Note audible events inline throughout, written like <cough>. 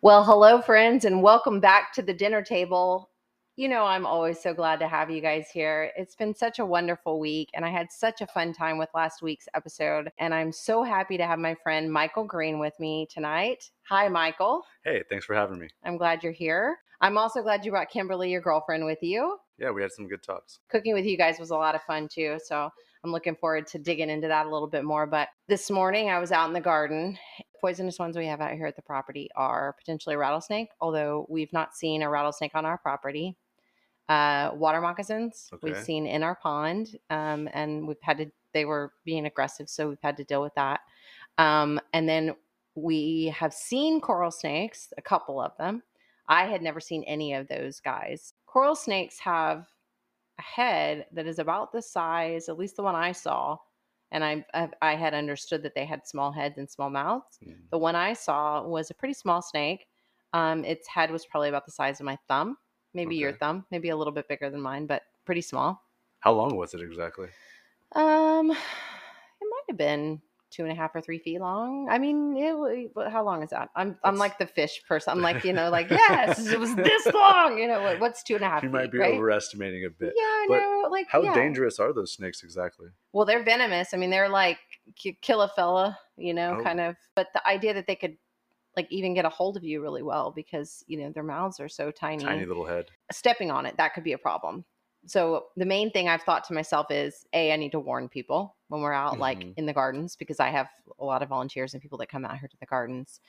Well, hello, friends, and welcome back to the dinner table. You know, I'm always so glad to have you guys here. It's been such a wonderful week, and I had such a fun time with last week's episode. And I'm so happy to have my friend Michael Green with me tonight. Hi, Michael. Hey, thanks for having me. I'm glad you're here. I'm also glad you brought Kimberly, your girlfriend, with you. Yeah, we had some good talks. Cooking with you guys was a lot of fun too. So I'm looking forward to digging into that a little bit more. But this morning I was out in the garden. Poisonous ones we have out here at the property are potentially a rattlesnake, although we've not seen a rattlesnake on our property. Uh, water moccasins we've seen in our pond, um, and we've had to. They were being aggressive, so we've had to deal with that. Um, and then we have seen coral snakes, a couple of them. I had never seen any of those guys. Coral snakes have a head that is about the size, at least the one I saw, and I I, I had understood that they had small heads and small mouths. Mm. The one I saw was a pretty small snake. Um, its head was probably about the size of my thumb, maybe your thumb, maybe a little bit bigger than mine, but pretty small. How long was it exactly? Um, <sighs> it might have been two and a half or three feet long. I mean, it, how long is that? I'm I'm like the fish person. I'm like you know, like <laughs> yes, it was this long. You know, what, what's two and a half? You might feet, be right? overestimating a bit. Yeah, I but know. Like How yeah. dangerous are those snakes exactly? Well, they're venomous. I mean, they're like ki- kill a fella, you know, Oh. kind of. But the idea that they could like even get a hold of you really well because you know their mouths are so tiny. Tiny little head. Stepping on it that could be a problem. So the main thing I've thought to myself is a I need to warn people when we're out like Mhm. in the gardens because I have a lot of volunteers and people that come out here to the gardens.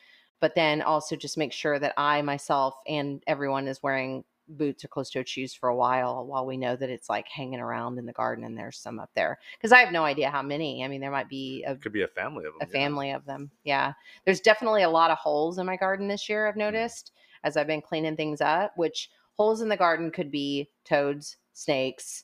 But then also just make sure that I myself and everyone is wearing boots or closed-toed shoes for a while while we know that it's like hanging around in the garden and there's some up there because I have no idea how many. I mean, there might be a, Could be a family of them. a family of them. Yeah, there's definitely a lot of holes in my garden this year. I've noticed as I've been cleaning things up. Which holes in the garden could be toads, snakes,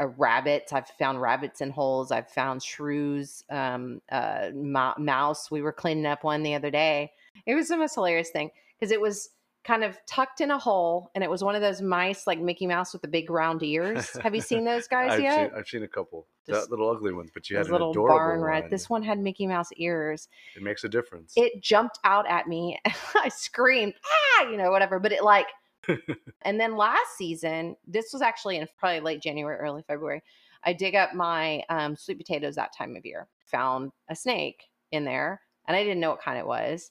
uh, rabbits. I've found rabbits in holes. I've found shrews, um, uh, mou- mouse. We were cleaning up one the other day. It was the most hilarious thing because it was kind of tucked in a hole, and it was one of those mice like Mickey Mouse with the big round ears. Have you seen those <laughs> guys I've yet? Seen, I've seen a couple. Just that little ugly ones, but you had an little adorable barn rat. one. This one had Mickey Mouse ears. It makes a difference. It jumped out at me. <laughs> I screamed, ah, you know, whatever. But it like, <laughs> and then last season, this was actually in probably late January, early February. I dig up my um, sweet potatoes that time of year. Found a snake in there, and I didn't know what kind it was.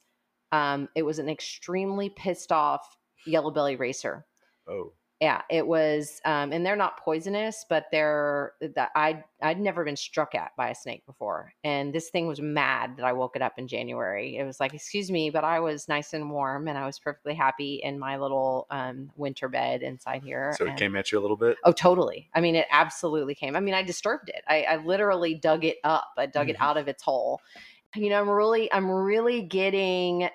Um, it was an extremely pissed off yellow belly racer. oh, Yeah, it was, um, and they're not poisonous, but they're that I I'd never been struck at by a snake before, and this thing was mad that I woke it up in January. It was like, excuse me, but I was nice and warm, and I was perfectly happy in my little um, winter bed inside here. so it and- came at you a little bit. Oh, totally. I mean, it absolutely came. I mean, I disturbed it. I, I literally dug it up. I dug it Mhm. out of its hole. You know, I'm really, I'm really getting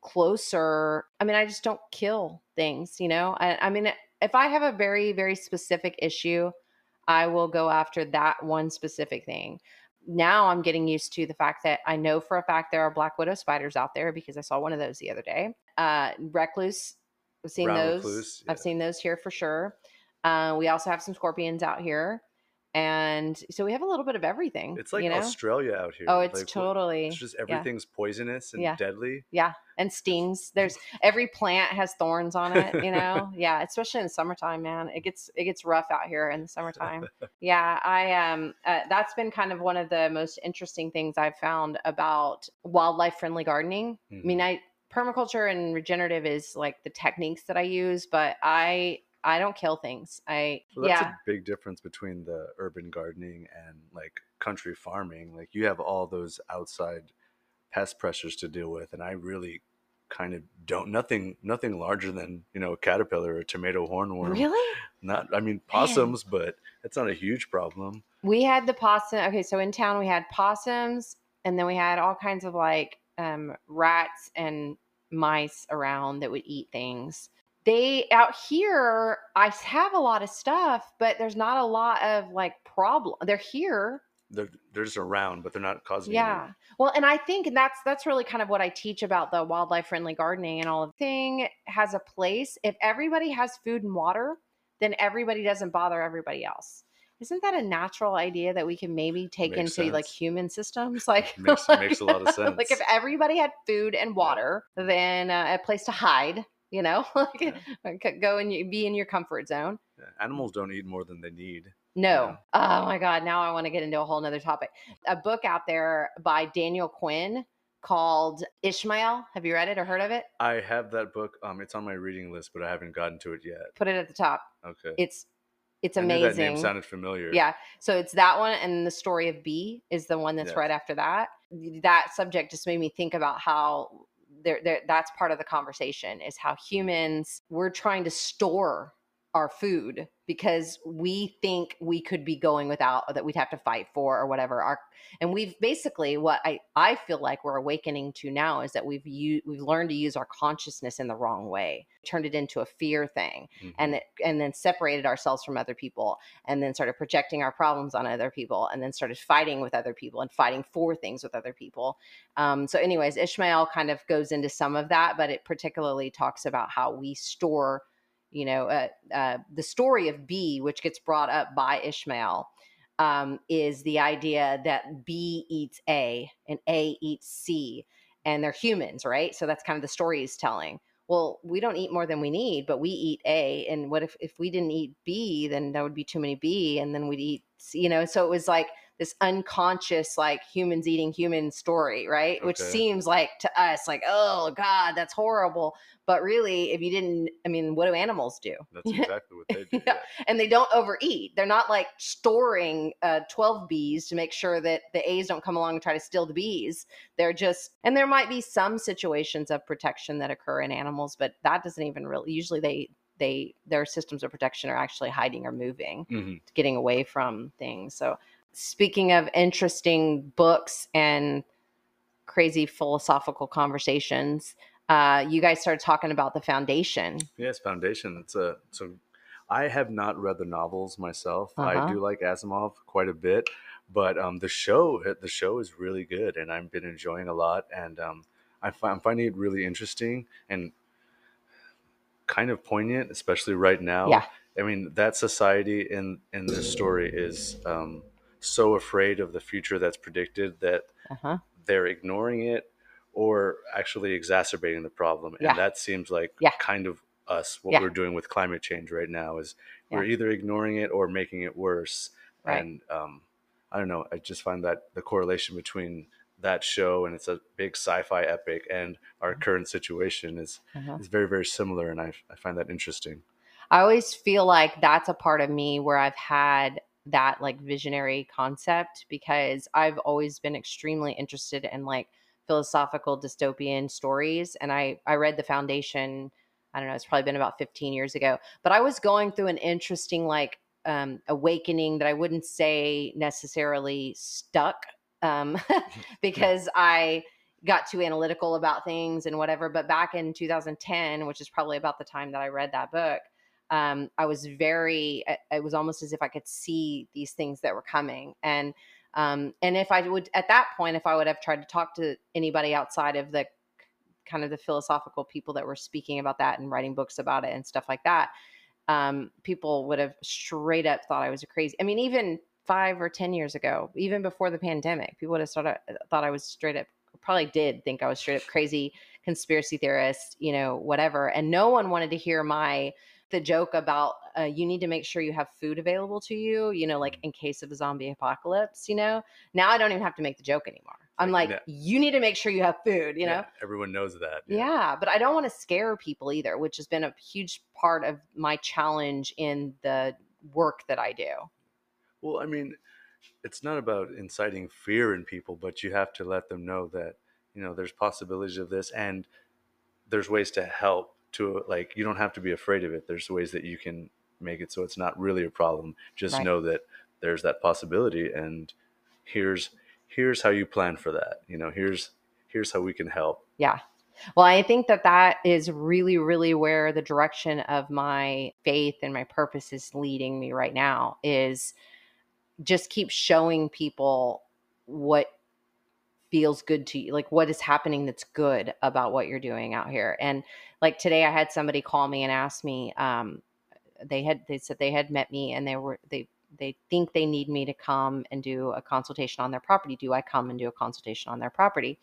closer. I mean, I just don't kill things. You know, I, I mean, if I have a very, very specific issue, I will go after that one specific thing. Now I'm getting used to the fact that I know for a fact there are black widow spiders out there because I saw one of those the other day. Uh, recluse, I've seen Brown those. recluse, I've seen those here for sure. Uh, we also have some scorpions out here, and so we have a little bit of everything. It's like you know? Australia out here. Oh, it's Like, totally It's just yeah. everything's poisonous and Yeah. deadly. yeah, and stings. There's <laughs> every plant has thorns on it. You know, <laughs> yeah, especially in the summertime, man. It gets it gets rough out here in the summertime. <laughs> yeah, I um, uh, that's been kind of one of the most interesting things I've found about wildlife friendly gardening. I mean, Mhm. I permaculture and regenerative is like the techniques that I use, but I I don't kill things. I Well, that's yeah. a big difference between the urban gardening and like country farming. Like you have all those outside pest pressures to deal with, and I really kind of don't nothing nothing larger than you know a caterpillar or a tomato hornworm. Really? Not I mean possums, but it's not a huge problem. We had the possum. Okay, so in town we had possums, and then we had all kinds of like um, rats and mice around that would eat things. They out here, I have a lot of stuff, but there's not a lot of like problem. They're here, They're they're just around, but they're not causing. any- yeah. Well, and I think that's that's really kind of what I teach about the wildlife friendly gardening and all of thing has a place. If everybody has food and water, then everybody doesn't bother everybody else. isn't that a natural idea that we can maybe take Makes into like human systems? <laughs> Like Makes- makes a lot of sense. <laughs> Like if everybody had food and water, then uh, a place to hide, you know, <laughs> like Yeah. go and be in your comfort zone. Yeah, Animals don't eat more than they need. No. Yeah. Oh my God. Now I want to get into a whole nother topic. A book out there by Daniel Quinn called Ishmael. Have you read it or heard of it? I have that book. Um, it's on my reading list, but I haven't gotten to it yet. Put it at the top. Okay. It's it's amazing. that name sounded familiar. Yeah. So it's that one and the story of B is the one that's right after that. That subject just made me think about how that's part of the conversation is how humans we're trying to store our food because we think we could be going without or that we'd have to fight for or whatever our and we've basically what i i feel like we're awakening to now is that we've u- we've learned to use our consciousness in the wrong way turned it into a fear thing Mhm. and it, and then separated ourselves from other people and then started projecting our problems on other people and then started fighting with other people and fighting for things with other people um, so anyways ishmael kind of goes into some of that but it particularly talks about how we store you know uh, uh, the story of b which gets brought up by ishmael um, is the idea that b eats a and a eats c and they're humans right? So that's kind of the story he's telling. Well we don't eat more than we need but we eat a and what if if we didn't eat b then there would be too many b and then we'd eat c you know? So it was like this unconscious like humans eating human story right which seems like to us like oh god that's horrible but really if you didn't i mean what do animals do That's <laughs> exactly what they do. Yeah. yeah. and they don't overeat. They're not like storing uh, 12 bees to make sure that the A's don't come along and try to steal the bees. They're just, and there might be some situations of protection that occur in animals, but that doesn't even really, usually they, they, their systems of protection are actually hiding or moving, Mhm. getting away from things. So, speaking of interesting books and crazy philosophical conversations, uh, you guys started talking about the foundation. Yes, Foundation. It's a so. I have not read the novels myself. Uh-huh. I do like Asimov quite a bit, but um, the show the show is really good, and I've been enjoying a lot. And um, I fi- I'm finding it really interesting and kind of poignant, especially right now. Yeah. I mean, that society in in this story is um, so afraid of the future that's predicted that Uh huh. they're ignoring it or actually exacerbating the problem Yeah. and that seems like Yeah. kind of us what Yeah. we're doing with climate change right now is Yeah. we're either ignoring it or making it worse Right. and um, i don't know i just find that the correlation between that show and it's a big sci-fi epic and our Mm-hmm. current situation is Uh-huh. is very very similar and i, I find that interesting I always feel like that's a part of me where I've had that like visionary concept because I've always been extremely interested in like philosophical dystopian stories and I I read The Foundation I don't know it's probably been about 15 years ago but I was going through an interesting like um awakening that I wouldn't say necessarily stuck um <laughs> <laughs> because I got too analytical about things and whatever. But back in 2010, which is probably about the time that I read that book, um, I was very, it- was almost as if I could see these things that were coming. And, um, and if I would, at that point, if I would have tried to talk to anybody outside of the kind of the philosophical people that were speaking about that and writing books about it and stuff like that, um, people would have straight up thought I was crazy. I mean, even five or 10 years ago, even before the pandemic, people would have started, thought I was straight up probably did think I was straight up crazy conspiracy theorist, you know, whatever. And no one wanted to hear my the joke about uh, you need to make sure you have food available to you, you know, like in case of a zombie apocalypse, you know. Now I don't even have to make the joke anymore. I'm Like, yeah. you need to make sure you have food, you know. Yeah, everyone knows that Yeah, but I don't want to scare people either, which has been a huge part of my challenge in the work that I do. Well, I mean, it's not about inciting fear in people, but you have to let them know that, you know, there's possibilities of this and there's ways to help to like you don't have to be afraid of it. There's ways that you can make it so it's not really a problem. Just Right. know that there's that possibility and here's here's how you plan for that. You know, here's here's how we can help. Yeah. Well, I think that that is really, really where the direction of my faith and my purpose is leading me right now is just keep showing people what feels good to you, like what is happening that's good about what you're doing out here. And like today, I had somebody call me and ask me, um, they had they said they had met me and they were they they think they need me to come and do a consultation on their property. Do i come and do a consultation on their property?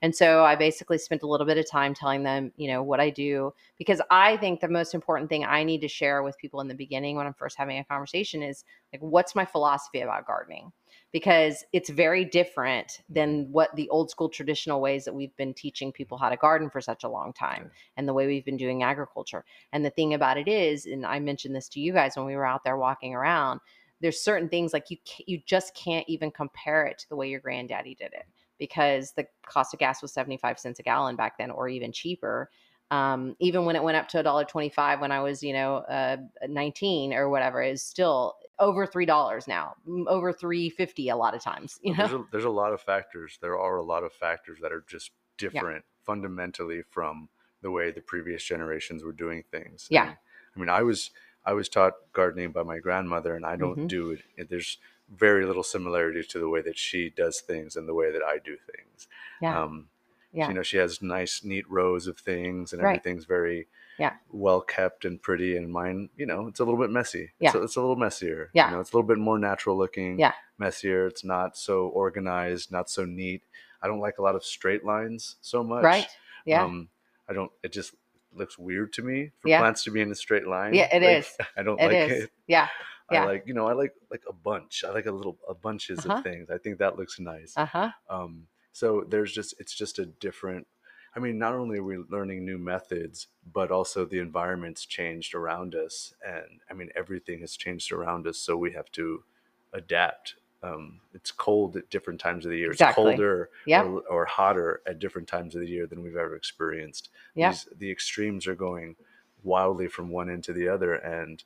And so i basically spent a little bit of time telling them you know what i do because i think the most important thing i need to share with people in the beginning when i'm first having a conversation is like what's my philosophy about gardening because it's very different than what the old school traditional ways that we've been teaching people how to garden for such a long time and the way we've been doing agriculture. And the thing about it is, and I mentioned this to you guys when we were out there walking around, there's certain things like you you just can't even compare it to the way your granddaddy did it because the cost of gas was 75 cents a gallon back then or even cheaper. Um, even when it went up to a dollar 25 when I was, you know, uh, 19 or whatever, is still over three dollars now, over 350 a lot of times. You know, there's, a, there's a lot of factors. There are a lot of factors that are just different fundamentally from the way the previous generations were doing things. Yeah. And, I mean, I was I was taught gardening by my grandmother, and I don't Mhm. do it. There's very little similarity to the way that she does things and the way that I do things. yeah, Um, yeah, You know, she has nice, neat rows of things, and Right. everything's very Yeah. well kept and pretty. And mine, you know, it's a little bit messy. Yeah. It's a, it's a little messier. Yeah. You know, it's a little bit more natural looking. Yeah. Messier. It's not so organized, not so neat. I don't like a lot of straight lines so much. right, yeah, Um, I don't. It just looks weird to me for Yeah. plants to be in a straight line. Yeah, it is. is. <laughs> I don't it like is, it. yeah, yeah. I like, you know, I like like a bunch. I like a little a bunches Uh-huh. of things. I think that looks nice. uh huh, Um, so there's just it's just a different. I mean, not only are we learning new methods, but also the environment's changed around us, and I mean everything has changed around us. So we have to adapt. Um, it's cold at different times of the year. Exactly. It's colder yeah, or, or hotter at different times of the year than we've ever experienced. yeah, These, the extremes are going wildly from one end to the other, and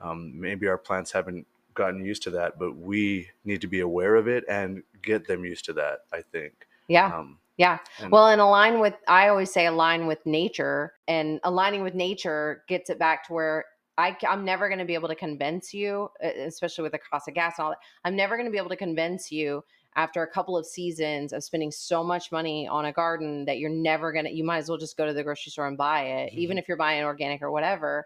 um, maybe our plants haven't gotten used to that, but we need to be aware of it and get them used to that. I think. yeah. Um, Yeah. and- Well, and align with, I always say align with nature, and aligning with nature gets it back to where I, am never going to be able to convince you, especially with the cost of gas and all that. I'm never going to be able to convince you after a couple of seasons of spending so much money on a garden that you're never going to, you might as well just go to the grocery store and buy it, even if you're buying organic or whatever.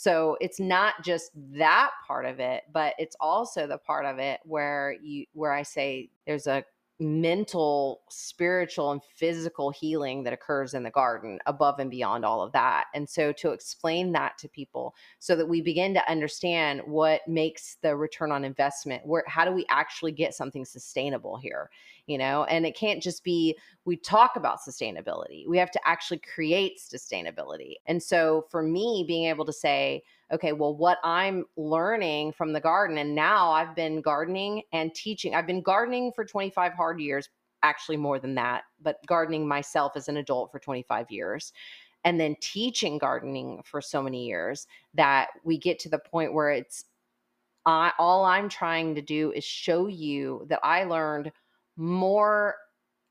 So it's not just that part of it, but it's also the part of it where you, where I say there's a mental, spiritual, and physical healing that occurs in the garden above and beyond all of that. And so to explain that to people so that we begin to understand what makes the return on investment, where how do we actually get something sustainable here? You know, and it can't just be we talk about sustainability. We have to actually create sustainability. And so for me, being able to say, okay, well, what I'm learning from the garden, and now I've been gardening and teaching. I've been gardening for 25 hard years, actually more than that, but gardening myself as an adult for 25 years. And then teaching gardening for so many years that we get to the point where it's I, all I'm trying to do is show you that I learned more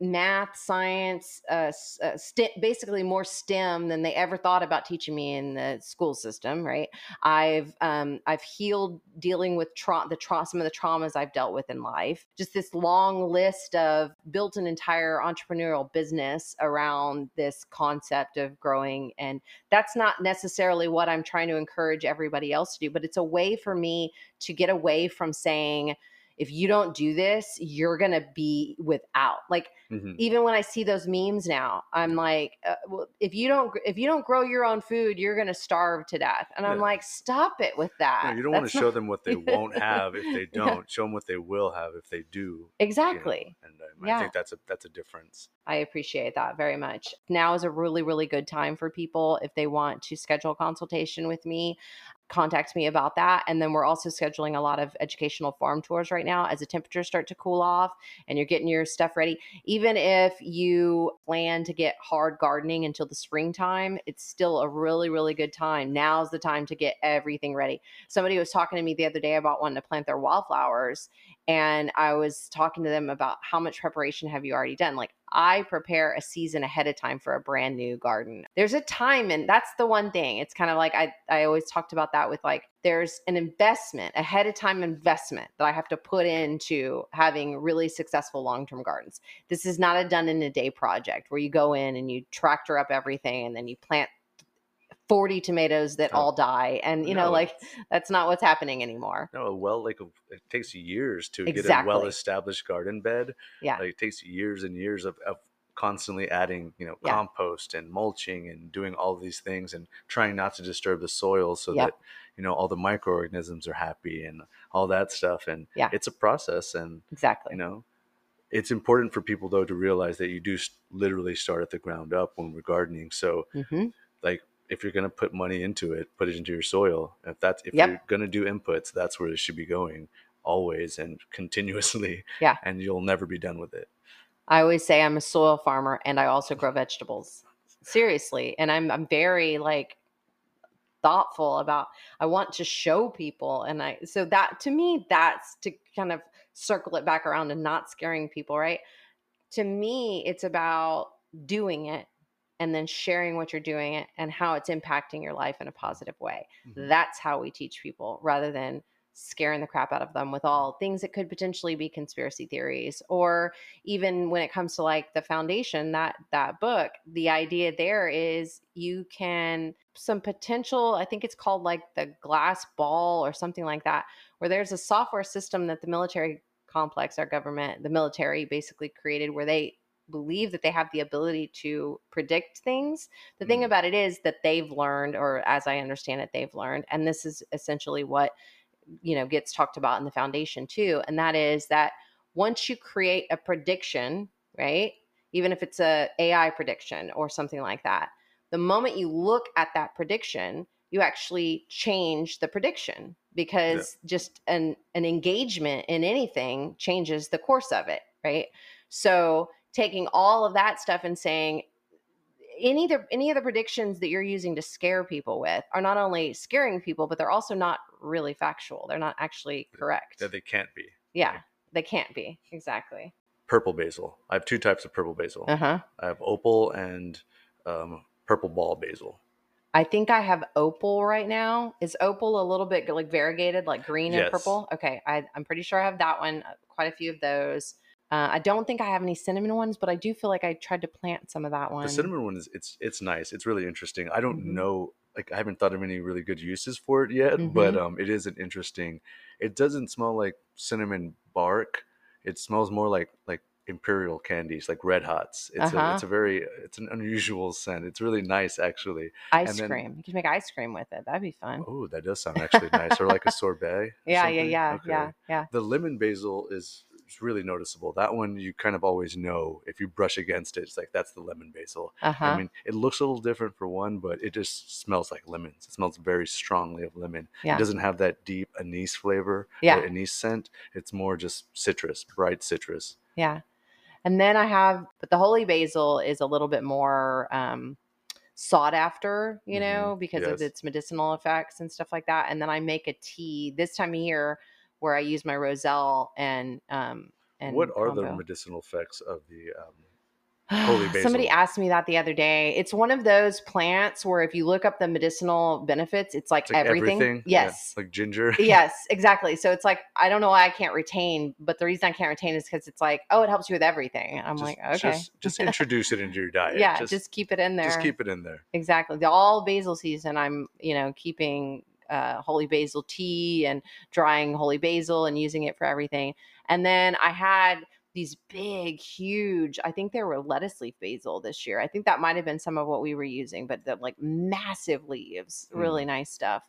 math, science, uh, uh, basically more STEM than they ever thought about teaching me in the school system. Right? I've um, I've healed dealing with tra- the tra- some of the traumas I've dealt with in life. Just this long list of built an entire entrepreneurial business around this concept of growing, and that's not necessarily what I'm trying to encourage everybody else to do. But it's a way for me to get away from saying if you don't do this, you're going to be without. Like mhm. even when I see those memes now, I'm like, uh, well, if you don't if you don't grow your own food, you're going to starve to death. And I'm like, stop it with that. No, you don't want to That's show them what they <laughs> won't have if they <laughs> don't. Show them what they will have if they do. you know, exactly. And um, Yeah. I think that's a that's a difference. I appreciate that very much. Now is a really, really good time for people if they want to schedule a consultation with me. Contact me about that. And then we're also scheduling a lot of educational farm tours right now as the temperatures start to cool off and you're getting your stuff ready. Even if you plan to get hard gardening until the springtime, it's still a really, really good time. Now's the time to get everything ready. Somebody was talking to me the other day about wanting to plant their wildflowers and I was talking to them about how much preparation have you already done? Like I prepare a season ahead of time for a brand new garden. There's a time and that's the one thing. It's kind of like I I always talked about that with like there's an investment, ahead of time investment that I have to put into having really successful long-term gardens. This is not a done in a day project where you go in and you tractor up everything and then you plant 40 tomatoes that Oh. all die and you know like that's not what's happening anymore No, well, like it takes years to get a well-established garden bed. Yeah. like, it takes years and years of, of constantly adding, you know, Yeah. compost and mulching and doing all these things and trying not to disturb the soil so that you know all the microorganisms are happy and all that stuff. And Yeah. it's a process, and exactly you know, it's important for people though to realize that you do literally start at the ground up when we're gardening. So hmm like if you're going to put money into it put it into your soil. If that's if Yep. you're going to do inputs that's where it should be going always and <laughs> continuously Yeah. and you'll never be done with it. I always say i'm a soil farmer and i also grow vegetables. Seriously. And i'm i'm very like thoughtful about i want to show people and i so that to me that's to kind of circle it back around and not scaring people right? To me it's about doing it and then sharing what you're doing and how it's impacting your life in a positive way Mhm. that's how we teach people rather than scaring the crap out of them with all things that could potentially be conspiracy theories or even when it comes to like the foundation that that book the idea there is you can some potential i think it's called like the glass ball or something like that where there's a software system that the military complex our government the military basically created where they believe that they have the ability to predict things the thing Mm. about it is that they've learned or as i understand it they've learned and this is essentially what you know gets talked about in the foundation too and that is that once you create a prediction right even if it's a ai prediction or something like that the moment you look at that prediction you actually change the prediction because just an an engagement in anything changes the course of it right so taking all of that stuff and saying any of the any of the predictions that you're using to scare people with are not only scaring people but they're also not really factual. They're not actually correct. that they can't be. Yeah they can't be. Exactly. Purple basil. I have two types of purple basil. Uh-huh. I have opal and um, purple ball basil. I think i have opal right now. Is opal a little bit like variegated like green and Yes. purple? Okay I, i'm pretty sure i have that one uh, quite a few of those uh, i don't think i have any cinnamon ones but i do feel like i tried to plant some of that one the cinnamon one is it's it's nice it's really interesting i don't Mhm. know like i haven't thought of any really good uses for it yet but Mhm. um it is an interesting it doesn't smell like cinnamon bark it smells more like like imperial candies like red hots it's a Uh-huh. it's a very it's an unusual scent it's really nice actually ice then- cream you can make ice cream with it that'd be fun oh that does sound actually nice or like a <laughs> sorbet or yeah yeah yeah Okay. yeah yeah the lemon basil is is really noticeable that one you kind of always know if you brush against it it's like that's the lemon basil uh-huh I mean, it looks a little different for one, but it just smells like lemons. It smells very strongly of lemon. Yeah. It doesn't have that deep anise flavor, Yeah. or anise scent. It's more just citrus, bright citrus. Yeah. And then I have, but the holy basil is a little bit more um, sought after, you Mhm. know, because of its medicinal effects and stuff like that. And then I make a tea this time of year where I use my roselle and, um, and what are the medicinal effects of the? Um, holy <sighs> basil? Somebody asked me that the other day. It's one of those plants where if you look up the medicinal benefits, it's like, it's like everything. everything. Yeah, Yes. like ginger. <laughs> yes, exactly. So it's like I don't know why I can't retain, but the reason I can't retain is because it's like, oh, it helps you with everything. And I'm just, like, okay, Just, just introduce it into your <laughs> diet. yeah, Just, just, keep it in there. just keep it in there. exactly. The all basil season, I'm you know keeping uh, holy basil tea and drying holy basil and using it for everything. And then I had these big, huge. I think they were lettuce leaf basil this year. I think that might have been some of what we were using, but the like massive leaves, really nice stuff.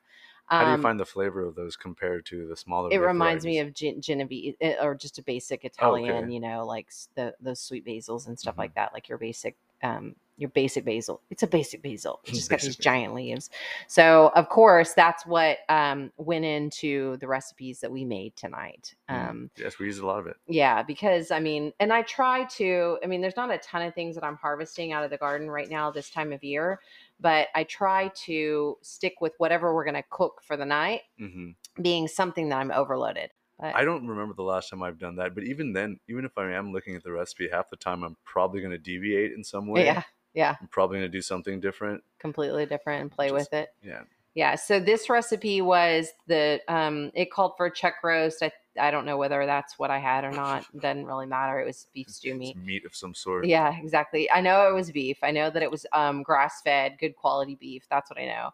How do you Um, find the flavor of those compared to the smaller? it reminds me of Gen- Genevieve eh, or just a basic Oh, Italian, okay. you know, like the those sweet basils and stuff Mhm. like that, like your basic um your basic basil. It's a basic basil. It's just got these giant leaves. So of course that's what um went into the recipes that we made tonight. Mm. Um Yes, we use a lot of it. yeah, because I mean, and I try to, I mean, there's not a ton of things that I'm harvesting out of the garden right now this time of year, but I try to stick with whatever we're going to cook for the night hmm being something that I'm overloaded. But I don't remember the last time I've done that, but even then, even if I am looking at the recipe, half the time I'm probably going to deviate in some way. yeah, yeah, I'm probably going to do something different. completely different and play Just- with it. Yeah. Yeah. So this recipe was the um it called for a chuck roast. I I don't know whether that's what I had or not. <laughs> Doesn't really matter. It was beef stew It's meat. meat of some sort. Yeah, exactly. I know it was beef. I know that it was um, grass fed, good quality beef. That's what I know.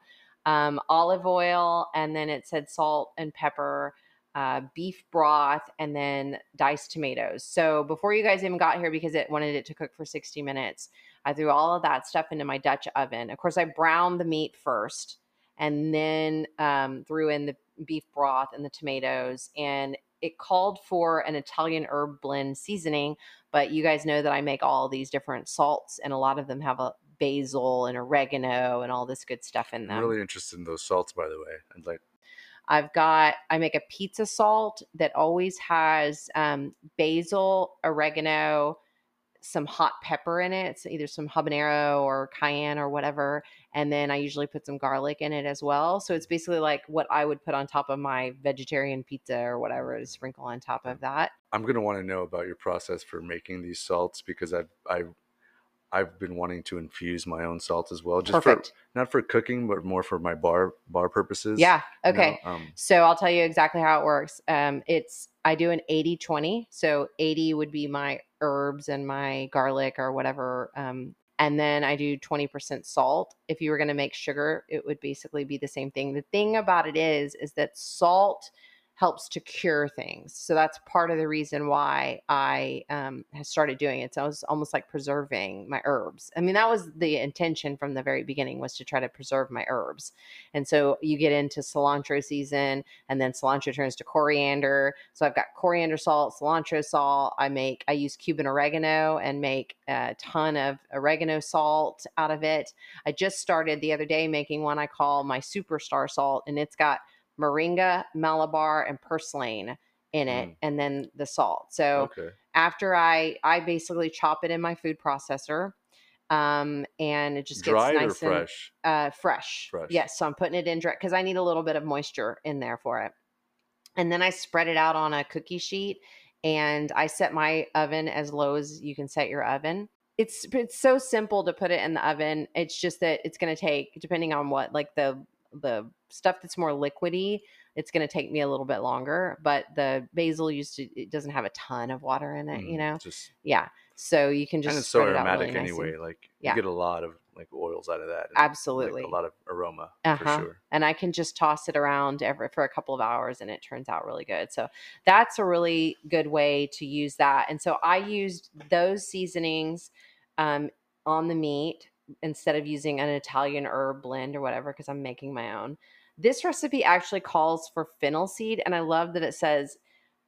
Um, olive oil, and then it said salt and pepper, uh, beef broth, and then diced tomatoes. So before you guys even got here, because it wanted it to cook for 60 minutes, I threw all of that stuff into my Dutch oven. Of course, I browned the meat first and then um, threw in the beef broth and the tomatoes. And it called for an Italian herb blend seasoning, but you guys know that I make all these different salts, and a lot of them have a basil and oregano and all this good stuff in them. I'm really interested in those salts, by the way. I'd like I've got I make a pizza salt that always has um, basil, oregano, some hot pepper in it. It's either some habanero or cayenne or whatever, and then I usually put some garlic in it as well. So it's basically like what I would put on top of my vegetarian pizza or whatever to sprinkle on top of that. I'm gonna want to know about your process for making these salts because I've I've I've been wanting to infuse my own salt as well, just Perfect. for not for cooking, but more for my bar bar purposes. Yeah. you Okay. know, um, So I'll tell you exactly how it works. Um, it's I do an 80 20. So 80 would be my herbs and my garlic or whatever. Um, and then I do 20% salt. If you were going to make sugar, it would basically be the same thing. The thing about it is, is that salt helps to cure things. So that's part of the reason why I um, started doing it. So I was almost like preserving my herbs. I mean, that was the intention from the very beginning was to try to preserve my herbs. And so you get into cilantro season, and then cilantro turns to coriander. So I've got coriander salt, cilantro salt. I make I use Cuban oregano and make a ton of oregano salt out of it. I just started the other day making one I call my superstar salt, and it's got moringa, malabar, and purslane in it, Mm. and then the salt. So okay. after I I basically chop it in my food processor. Um, and it just gets Dried nice or and fresh? uh, fresh. Fresh. Yes. So I'm putting it in dry because I need a little bit of moisture in there for it. And then I spread it out on a cookie sheet and I set my oven as low as you can set your oven. It's it's so simple to put it in the oven. It's just that it's going to take depending on what like the the stuff that's more liquidy, it's going to take me a little bit longer, but the basil used to it doesn't have a ton of water in it, you Mm, know. just Yeah. So you can just and it's so aromatic really nice anyway. Like Yeah. you get a lot of like oils out of that. and, like, Absolutely. a lot of aroma Uh-huh. for sure. and I can just toss it around every for a couple of hours and it turns out really good. So that's a really good way to use that. And so I used those seasonings um, on the meat instead of using an Italian herb blend or whatever because I'm making my own. This recipe actually calls for fennel seed, and I love that it says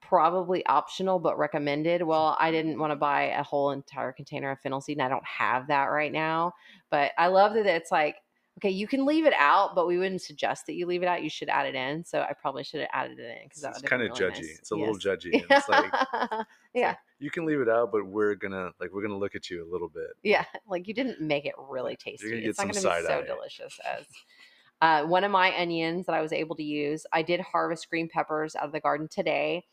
probably optional but recommended. Well, I didn't want to buy a whole entire container of fennel seed, and I don't have that right now. But I love that it's like okay, you can leave it out, but we wouldn't suggest that you leave it out. You should add it in. So I probably should have added it in because It's, kind of really judgy. nice. It's a little judgy. And it's like <laughs> yeah, you can leave it out, but we're gonna like we're gonna look at you a little bit. yeah. <laughs> Like you didn't make it really tasty. gonna It's get not to be so delicious as. Uh, one of my onions that I was able to use, I did harvest green peppers out of the garden today.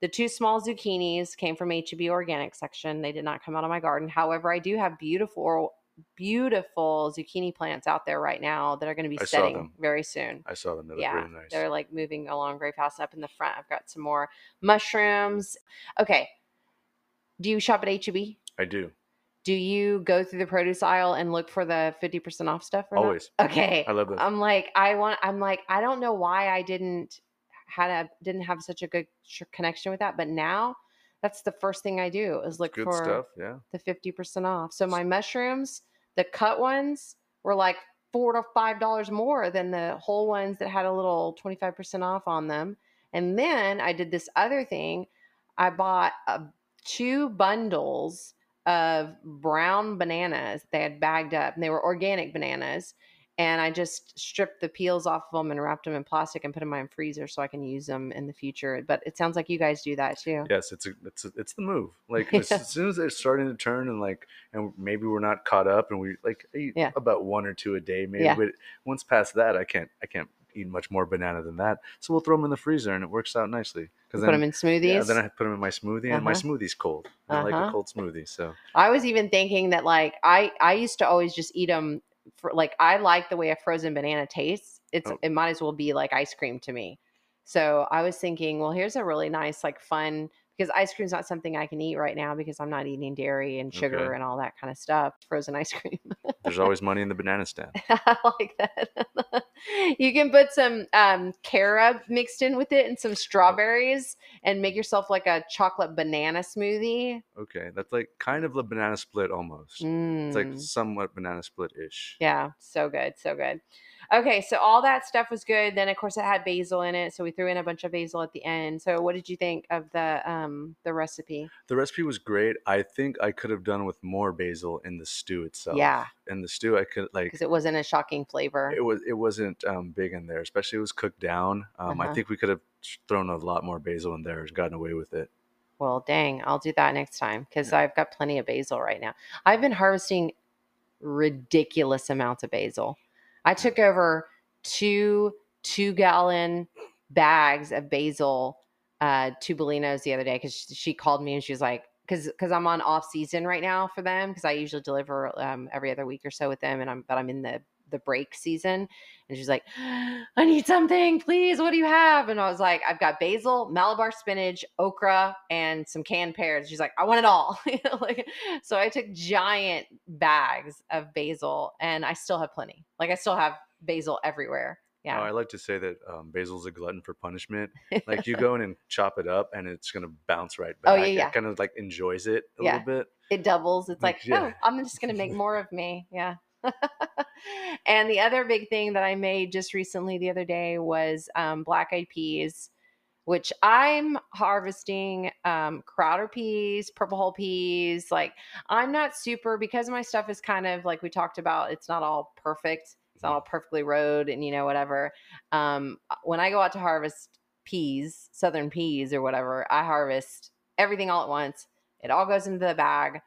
The two small zucchinis came from HEB organic section. They did not come out of my garden. However, I do have beautiful, beautiful zucchini plants out there right now that are going to be I setting very soon. I saw them. They yeah, really nice. they're like moving along very fast. Up in the front, I've got some more mushrooms. Okay. Do you shop at HEB? I do Do you go through the produce aisle and look for the 50% off stuff? Or not? always. Okay. I love those. I'm like, I want, I'm like, I don't know why I didn't had a didn't have such a good connection with that, but now that's the first thing I do is look Good for stuff. Yeah. the 50% off. So my mushrooms, the cut ones were like four to five dollars more than the whole ones that had a little 25% off on them. And then I did this other thing. I bought uh, two bundles of brown bananas they had bagged up and they were organic bananas. And I just stripped the peels off of them and wrapped them in plastic and put them in my freezer so I can use them in the future. But it sounds like you guys do that too. Yes, it's a, it's a, it's the move. <laughs> Like as, as soon as they're starting to turn and like and maybe we're not caught up and we like Yeah. about one or two a day maybe. Yeah. But once past that, I can't I can't eat much more banana than that. So we'll throw them in the freezer and it works out nicely. Because Put them in smoothies. yeah, then I put them in my smoothie and my Uh-huh. smoothie's cold. I like Uh-huh. a cold smoothie. So I was even thinking that like I I used to always just eat them for like I like the way a frozen banana tastes. It's Oh. it might as well be like ice cream to me. So I was thinking, well, here's a really nice, like fun because ice cream's not something I can eat right now because I'm not eating dairy and sugar Okay. and all that kind of stuff. Frozen ice cream. There's always money in the banana stand. <laughs> I like that. <laughs> you can put some um, carob mixed in with it and some strawberries and make yourself like a chocolate banana smoothie. Okay, that's like kind of a banana split almost. It's like Mm. somewhat banana split ish. Yeah, so good, so good. Okay, so all that stuff was good. Then of course it had basil in it, so we threw in a bunch of basil at the end. So what did you think of the um the recipe? The recipe was great. I think I could have done with more basil in the stew itself. Yeah, In the stew, I could like because it wasn't a shocking flavor. it was it wasn't um, big in there, especially it was cooked down. Um, I Uh-huh. think we could have thrown a lot more basil in there and gotten away with it. Well, dang, I'll do that next time because Yeah. I've got plenty of basil right now. I've been harvesting ridiculous amounts of basil. I took over two two gallon bags of basil uh, to Bellino's the other day because she, she called me and she was like, because because I'm on off season right now for them because I usually deliver um, every other week or so with them and I'm but I'm in the the break season and she's like I need something please what do you have and I was like I've got basil Malabar spinach okra and some canned pears she's like I want it all <laughs> like so I took giant bags of basil and I still have plenty like I still have basil everywhere Oh, I like to say that um, basil's a glutton for punishment. <laughs> Like you go in and chop it up, and it's gonna bounce right back. Oh, yeah, yeah. It kind of like enjoys it a Yeah. little bit. it doubles. It's like, Like, yeah. oh, I'm just going to make more of me. Yeah. <laughs> and the other big thing that I made just recently the other day was um, black eyed peas, which I'm harvesting um, crowder peas, purple hull peas. Like, I'm not super because my stuff is kind of like we talked about, it's not all perfect. It's not all perfectly rowed and, you know, whatever. Um, when I go out to harvest peas, southern peas or whatever, I harvest everything all at once. It all goes into the bag.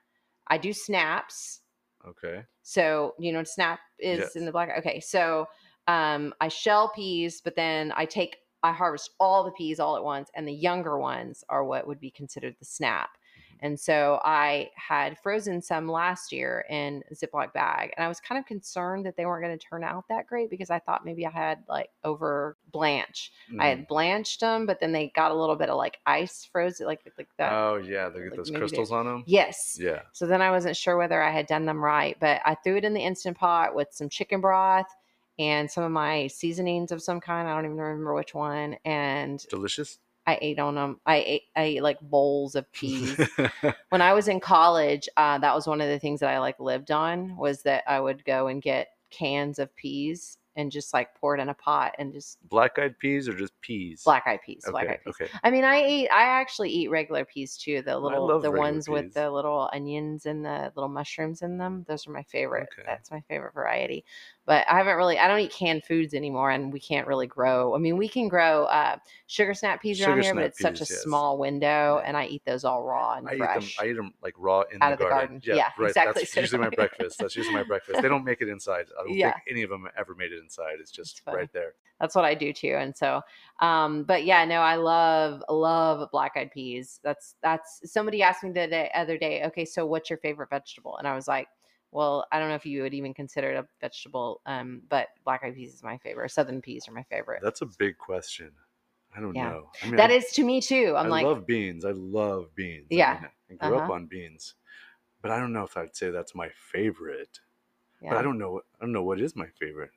I do snaps. Okay. So, you know, what snap is Yes. in the black. Okay. So, um, I shell peas, but then I take, I harvest all the peas all at once, and the younger ones are what would be considered the snap. And so I had frozen some last year in a Ziploc bag, and I was kind of concerned that they weren't going to turn out that great because I thought maybe I had like over blanch. I Mhm. had blanched them, but then they got a little bit of like ice frozen, like like that. Oh yeah, they get like those maybe they- crystals on them. yes. Yeah. So then I wasn't sure whether I had done them right, but I threw it in the instant pot with some chicken broth and some of my seasonings of some kind. I don't even remember which one. And Delicious. I ate on them. I ate, I ate like bowls of peas. <laughs> when I was in college, uh, that was one of the things that I like lived on was that I would go and get cans of peas and just like pour it in a pot and just Black eyed peas or just peas? black eyed peas, Okay. black eyed peas. Okay. I mean, I eat. I actually eat regular peas too. The little, the ones with the little onions and the little mushrooms in them. Those are my favorite. Okay. That's my favorite variety. But I haven't really. I don't eat canned foods anymore, and we can't really grow. I mean, we can grow uh, sugar snap peas around here, but it's such a yes. small window, Yeah. and I eat those all raw and I eat them. fresh. I eat them like raw in Out the of the garden. garden. Yeah, right. exactly. That's So usually my breakfast. That's usually my breakfast. They don't make it inside. I don't Yeah. think any of them ever made it inside. It's just right there. That's what I do too. And so, um, but yeah, no, I love love black eyed peas. That's that's somebody asked me the day, other day. Okay, so what's your favorite vegetable? And I was like, well, I don't know if you would even consider it a vegetable, um, but black eyed peas is my favorite. Southern peas are my favorite. That's a big question. I don't Yeah. know. I mean, That I, is to me too. I'm I like, love beans. I love beans. I Yeah. mean, I grew up Uh-huh. on beans, but I don't know if I'd say that's my favorite. yeah. But I don't know. I don't know what is my favorite.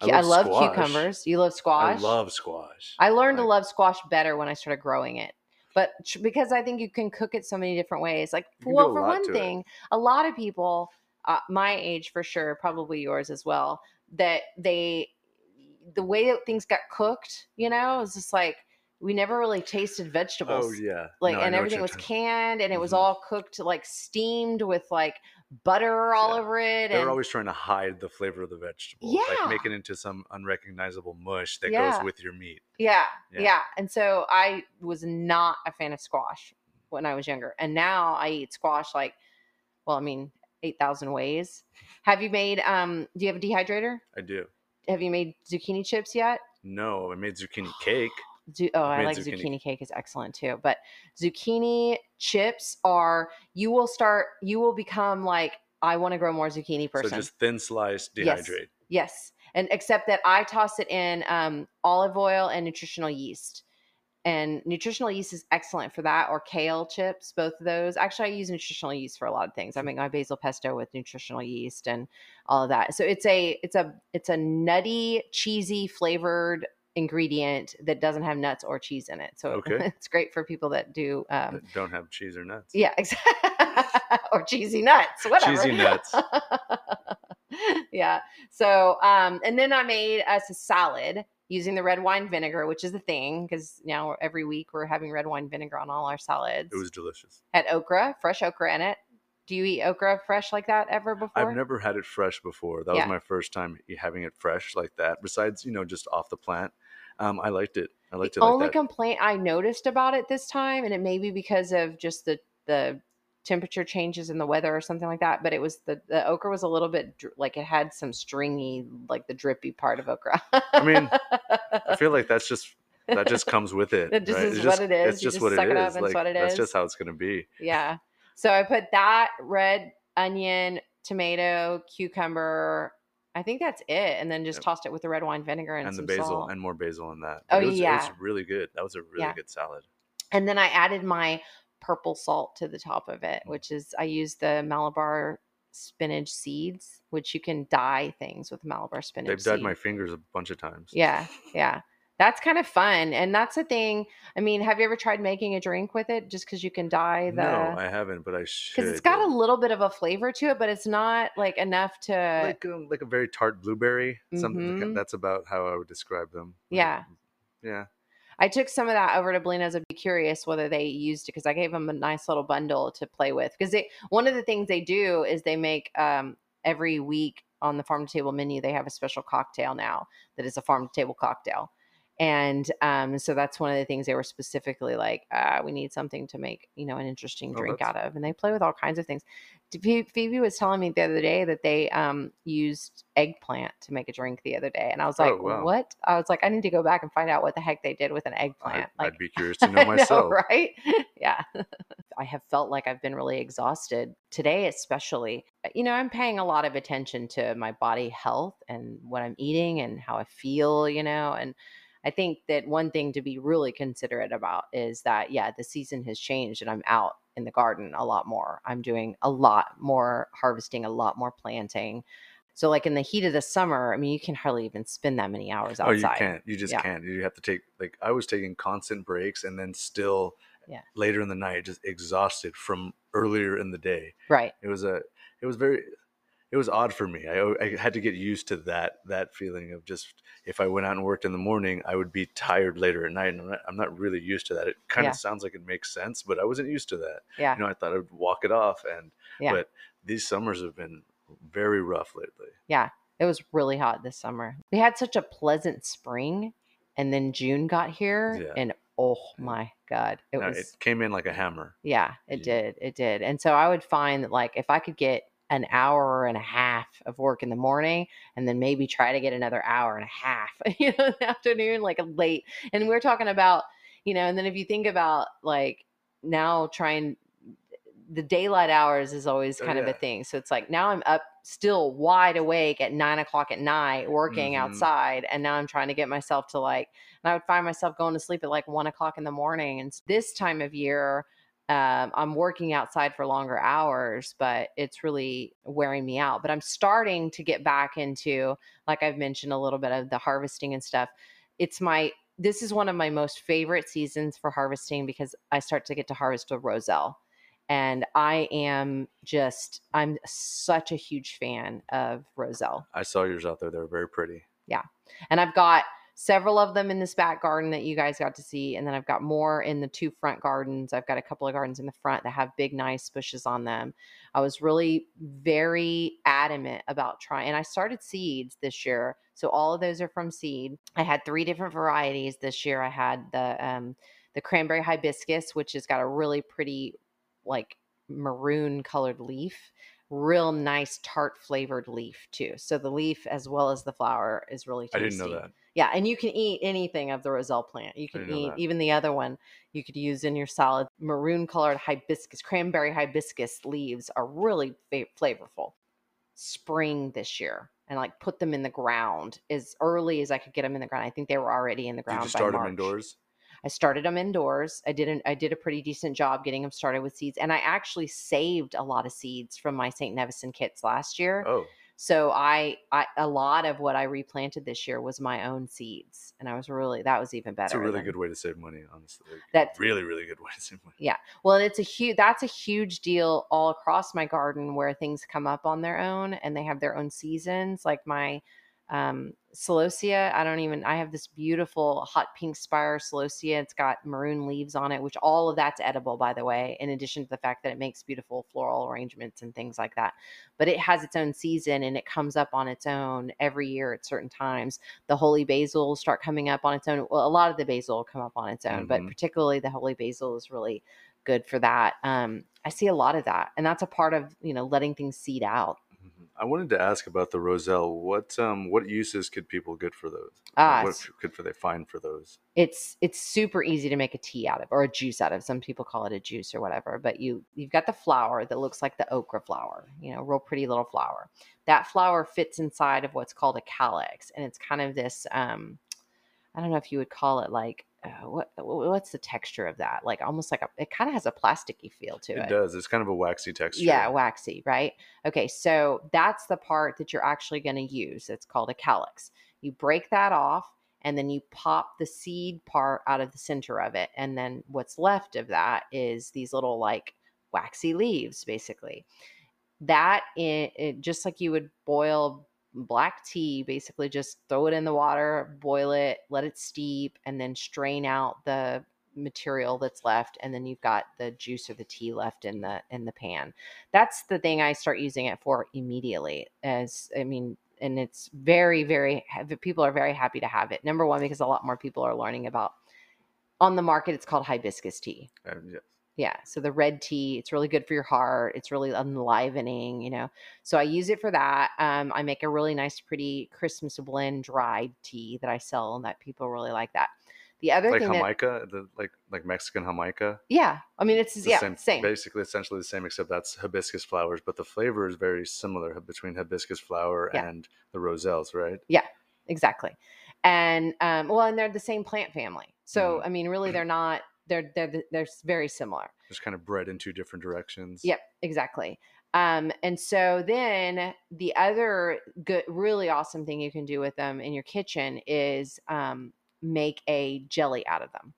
Cu- I love cucumbers. You love squash. I love squash. I learned to love squash better when I started growing it. But because I think you can cook it so many different ways. Like, well, for one to it. thing, a lot of people, uh, my age for sure, probably yours as well, that they, the way that things got cooked, you know, is just like we never really tasted vegetables. Oh yeah. Like, No, and everything was canned and it was Mhm. all cooked, like steamed with like butter all Yeah. over it. They were and always trying to hide the flavor of the vegetable. Yeah. Like make it into some unrecognizable mush that Yeah. goes with your meat. Yeah, Yeah. yeah, And so I was not a fan of squash when I was younger. And now I eat squash like, well, I mean, 8,000 ways. Have you made, um, do you have a dehydrator? I do. Have you made zucchini chips yet? No, I made zucchini <gasps> cake. Zu- oh, I've I like zucchini- zucchini. cake is excellent too. But zucchini chips are, you will start, you will become like, I want to grow more zucchini person. So just thin slice, Yes. dehydrate. Yes. and except that I toss it in um, olive oil and nutritional yeast. And nutritional yeast is excellent for that, or kale chips, both of those. Actually, I use nutritional yeast for a lot of things. I make my basil pesto with nutritional yeast and all of that. So it's a it's a it's a nutty, cheesy flavored ingredient that doesn't have nuts or cheese in it. So <laughs> Okay. it's great for people that do um, that don't have cheese or nuts. yeah, exactly. <laughs> or cheesy nuts, whatever. Cheesy nuts. <laughs> yeah. So, um, and then I made us a salad using the red wine vinegar, which is the thing because now every week we're having red wine vinegar on all our salads. It was delicious. Had okra, fresh okra in it. Do you eat okra fresh like that ever before? I've never had it fresh before. That Yeah. was my first time having it fresh like that. Besides, you know, just off the plant. Um, I liked it. I liked the it like only that. complaint I noticed about it this time, and it may be because of just the the temperature changes in the weather or something like that, but it was the the okra was a little bit dr- like it had some stringy, like the drippy part of okra. I mean, I feel like that's just that just comes with it. <laughs> It just right? is It's what it is. It's just just what it is. Like what it that's is. just how it's gonna be. yeah. So I put that red onion, tomato, cucumber. I think that's it, and then just Yep. tossed it with the red wine vinegar and, And the some basil salt. and more basil in that. Oh, it was, It was really good. That was a really Yeah. good salad. and then I added my purple salt to the top of it, Mm. which is I use the Malabar spinach seeds, which you can dye things with Malabar spinach. They've dyed seed. my fingers a bunch of times. Yeah, yeah. That's kind of fun. And that's the thing. I mean, have you ever tried making a drink with it just because you can dye the No, I haven't, but I should. because it's got a little bit of a flavor to it, but it's not like enough to like um, like a very tart blueberry. Something Mhm. that's about how I would describe them. Yeah. Yeah. I took some of that over to Blina's. I'd be curious whether they used it because I gave them a nice little bundle to play with. Because one of the things they do is they make um, every week on the farm to table menu they have a special cocktail now that is a farm to table cocktail, and um, so that's one of the things they were specifically like, uh, we need something to make you know an interesting Oh, drink out of, and they play with all kinds of things. Phoebe was telling me the other day that they um, used eggplant to make a drink the other day, and I was Oh, like, wow. "What?" I was like, "I need to go back and find out what the heck they did with an eggplant." like, I'd be curious to <laughs> know I myself. right? <laughs> Yeah. <laughs> I have felt like I've been really exhausted today, especially. Uh, You know, I'm paying a lot of attention to my body health and what I'm eating and how I feel, you know, and I think that one thing to be really considerate about is that, yeah, the season has changed and I'm out in the garden a lot more. I'm doing a lot more harvesting, a lot more planting. So, like in the heat of the summer, I mean, you can hardly even spend that many hours outside. Oh, you can't. You just Yeah. can't. You have to take like I was taking constant breaks and then still Yeah. later in the night just exhausted from earlier in the day. Right. It was a it was very it was odd for me. I, I had to get used to that that feeling of just if I went out and worked in the morning, I would be tired later at night, and I'm not, I'm not really used to that. It kind Yeah. of sounds like it makes sense, but I wasn't used to that. Yeah. You know, I thought I'd walk it off, and Yeah. but these summers have been very rough lately. Yeah, it was really hot this summer. We had such a pleasant spring, and then June got here, Yeah. and oh my god, it Now, was it came in like a hammer. yeah, it Yeah. did, it did. And so I would find that like if I could get an hour and a half of work in the morning, and then maybe try to get another hour and a half, <laughs> you know, in the afternoon, like late. And we're talking about, you know, and then if you think about like now trying the daylight hours is always Oh, kind of a thing. So it's like now I'm up still wide awake at nine o'clock at night working Mhm. outside. And now I'm trying to get myself to like, and I would find myself going to sleep at like one o'clock in the morning. And this time of year, um, I'm working outside for longer hours, but it's really wearing me out. But I'm starting to get back into, like I've mentioned a little bit of the harvesting and stuff. It's my, this is one of my most favorite seasons for harvesting because I start to get to harvest a roselle and I am just I'm such a huge fan of Roselle. I saw yours out there; They're very pretty. Yeah. And I've got several of them in this back garden that you guys got to see and then I've got more in the two front gardens. I've got a couple of gardens in the front that have big nice bushes on them. I was really very adamant about trying and I started seeds this year. So all of those are from seed. I had three different varieties this year. I had the um the cranberry hibiscus which has got a really pretty like maroon colored leaf real nice tart flavored leaf too so the leaf as well as the flower is really I tasty didn't know that. Yeah and you can eat anything of the roselle plant you can eat that. even the other one you could use in your salad maroon colored hibiscus cranberry hibiscus leaves are really fa- flavorful spring this year and like put them in the ground as early as I could get them in the ground. I think they were already in the ground. Did you by start them March. indoors? I started them indoors. I did an, I did a pretty decent job getting them started with seeds, and I actually saved a lot of seeds from my St. Nevison kits last year. Oh, So I, I a lot of what I replanted this year was my own seeds, and I was really that was even better. It's a really than- good way to save money, honestly. Like, That's- really, really good <laughs> way to save money. Yeah, well, it's a huge that's a huge deal all across my garden where things come up on their own and they have their own seasons. Like my um celosia, I don't even I have this beautiful hot pink spire celosia. It's got maroon leaves on it, which all of that's edible by the way, in addition to the fact that it makes beautiful floral arrangements and things like that. But it has its own season and it comes up on its own every year at certain times. The holy basil will start coming up on its own. Well, a lot of the basil will come up on its own, but Mhm. particularly the holy basil is really good for that. Um, I see a lot of that, and that's a part of you know letting things seed out. I wanted to ask about the roselle. What um what uses could people get for those? Ah, what could they find for those? It's it's super easy to make a tea out of or a juice out of. Some people call it a juice or whatever. But you you've got the flower that looks like the okra flower, you know, real pretty little flower. That flower fits inside of what's called a calyx, and it's kind of this. Um, I don't know if you would call it like uh, what what's the texture of that? Like almost like a. It kind of has a plasticky feel to It It does. It's kind of a waxy texture. Yeah, waxy, right? Okay, so that's the part that you're actually going to use. It's called a calyx. You break that off and then you pop the seed part out of the center of it. And then what's left of that is these little like waxy leaves, basically. That, i it, just like you would boil black tea, basically just throw it in the water, boil it, let it steep, and then strain out the material that's left and then you've got the juice or the tea left in the in the pan. That's the thing i start using it for immediately as i mean and it's very very people are very happy to have it. Number one because a lot more people are learning about on the market it's called hibiscus tea. Yeah. Yeah so the red tea it's really good for your heart it's really enlivening you know so i use it for that um, i make a really nice pretty christmas blend dried tea that i sell and that people really like that the other Like thing that, Jamaica, the like like Mexican Jamaica. yeah i mean it's, It's the yeah same, same basically essentially the same except that's hibiscus flowers, but the flavor is very similar between hibiscus flower Yeah. and the roselles, right? Yeah, exactly and um well and they're the same plant family so Mhm. i mean really they're not they're they're they're very similar Just kind of bred in two different directions. yep exactly um and so then the other good really awesome thing you can do with them in your kitchen is um make a jelly out of them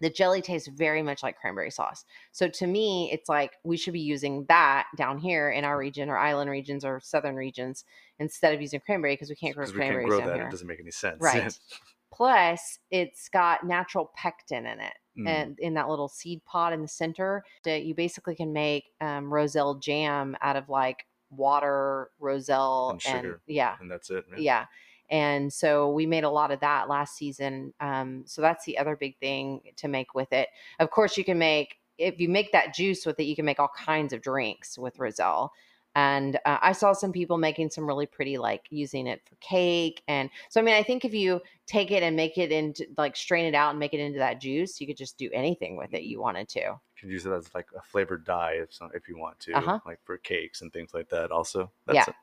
the jelly tastes very much like cranberry sauce. So to me, it's like we should be using that down here in our region or island regions or southern regions instead of using cranberry because we can't grow Because we can't grow down that, here. it doesn't make any sense. Right. <laughs> Plus, it's got natural pectin in it. Mm. And in that little seed pod in the center, that you basically can make um, roselle jam out of like water, roselle, And sugar. yeah, and that's it. yeah. And so we made a lot of that last season. Um, so that's the other big thing to make with it. Of course, you can make if you make that juice with it, you can make all kinds of drinks with roselle. And uh, I saw some people making some really pretty, like using it for cake. And so, I mean, I think if you take it and make it into like strain it out and make it into that juice, you could just do anything with it you wanted to. You can use it as like a flavored dye if some, if you want to, Uh-huh. like for cakes and things like that. Also, Yeah. it.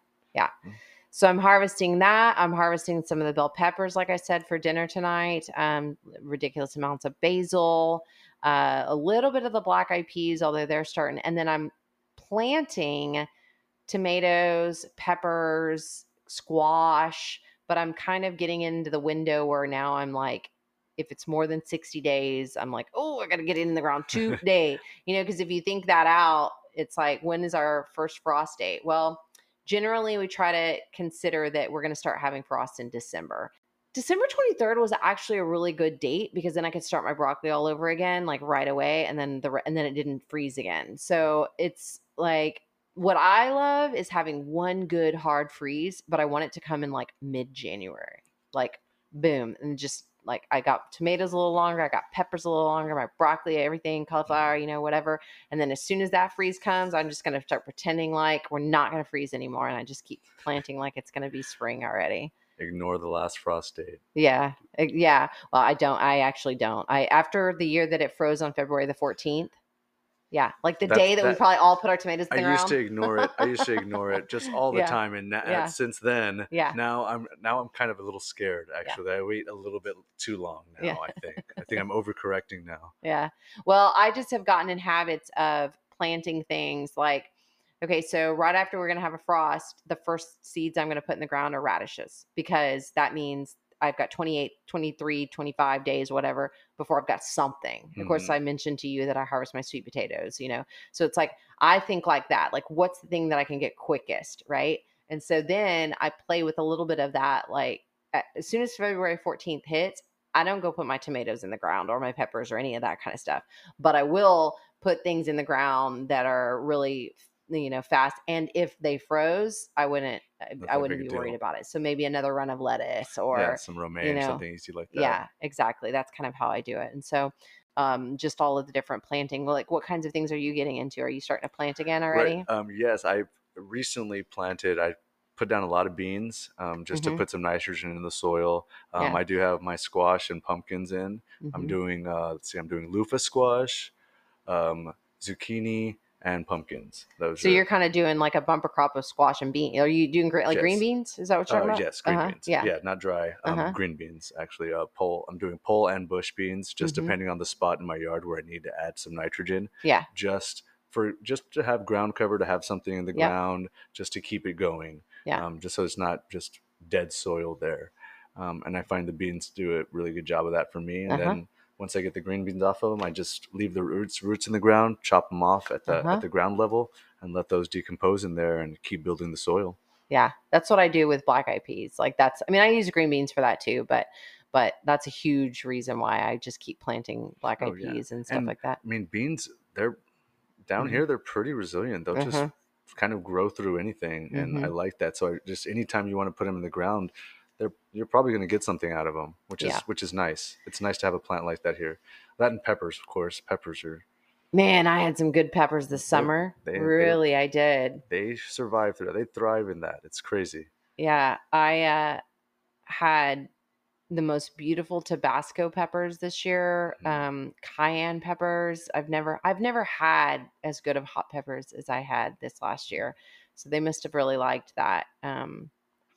So I'm harvesting that. I'm harvesting some of the bell peppers, like I said, for dinner tonight. Um, ridiculous amounts of basil, uh, a little bit of the black eyed peas, although they're starting. And then I'm planting tomatoes, peppers, squash. But I'm kind of getting into the window where now I'm like, if it's more than 60 days, I'm like, oh, I got to get it in the ground <laughs> today. you know, because if you think that out, it's like, when is our first frost date? Well, generally we try to consider that we're going to start having frost in December. December 23rd was actually a really good date because then I could start my broccoli all over again like right away and then the and then it didn't freeze again. So it's like what I love is having one good hard freeze, but I want it to come in like mid-January. Like boom and just like I got tomatoes a little longer, I got peppers a little longer, my broccoli, everything, cauliflower, mm-hmm. you know, whatever. And then as soon as that freeze comes, I'm just going to start pretending like we're not going to freeze anymore. And I just keep planting like it's going to be spring already. Ignore the last frost date. Yeah. Yeah. Well, I don't, I actually don't. I, after the year that it froze on February the 14th, Yeah, like the That's- day that, we probably all put our tomatoes in I used to ignore it. I used to ignore it just all <laughs> the Yeah. time, and na- Yeah. since then, Yeah. now I'm now I'm kind of a little scared. Actually, I wait a little bit too long now. Yeah. I think I think <laughs> I'm overcorrecting now. Yeah. Well, I just have gotten in habits of planting things like, okay, so right after we're going to have a frost, the first seeds I'm going to put in the ground are radishes because that means I've got 28, 23, 25 days, whatever, before I've got something. Of course, Mhm. I mentioned to you that I harvest my sweet potatoes, you know? So it's like, I think like that. Like, what's the thing that I can get quickest? Right. And so then I play with a little bit of that. Like, as soon as February 14th hits, I don't go put my tomatoes in the ground or my peppers or any of that kind of stuff. But I will put things in the ground that are really, you know, fast. And if they froze, I wouldn't, I- I wouldn't be worried deal. about it. So maybe another run of lettuce or, yeah, some romaine, know, something easy like that. yeah, exactly. That's kind of how I do it. And so, um, just all of the different planting. Well, like, what kinds of things are you getting into? Are you starting to plant again already? Right. Um, yes, I recently planted. I put down a lot of beans um, just Mhm. to put some nitrogen in the soil. Um, Yeah. I do have my squash and pumpkins in. I'm Mhm. doing. Uh, let's see, I'm doing loofah squash, um, zucchini, and pumpkins. Those So are, you're kind of doing like a bumper crop of squash and bean. Are you doing like green beans? Is that what you're Uh, talking about? yes, green Uh-huh, beans. yeah. Yeah. not dry. Um, Uh-huh. Green beans, actually. Uh, pole. I'm doing pole and bush beans, just Mhm. depending on the spot in my yard where I need to add some nitrogen. Yeah. Just for just to have ground cover, to have something in the Yep. ground, just to keep it going. Yeah. Um, just so it's not just dead soil there. Um, and I find the beans do a really good job of that for me. And Uh-huh. then once I get the green beans off of them, I just leave the roots roots in the ground, chop them off at the Uh-huh. at the ground level, and let those decompose in there and keep building the soil. Yeah, that's what I do with black eyed peas. Like that's I mean I use green beans for that too, but but that's a huge reason why I just keep planting black eyed Oh, yeah. peas and stuff And like that. I mean, beans, they're down Mhm. here, they're pretty resilient. They'll just Mhm. kind of grow through anything. And I like that. So I just anytime you want to put them in the ground, they're you're probably going to get something out of them, which is Yeah. which is nice. It's nice to have a plant like that here. That and peppers, of course. Peppers are Man, I had some good peppers this summer. they- they- really, I did. they survive through that. They thrive in that. It's crazy. Yeah, I uh, had the most beautiful Tabasco peppers this year. Mhm. Um, cayenne peppers. I've never, I've never had as good of hot peppers as I had this last year. So they must have really liked that. Um,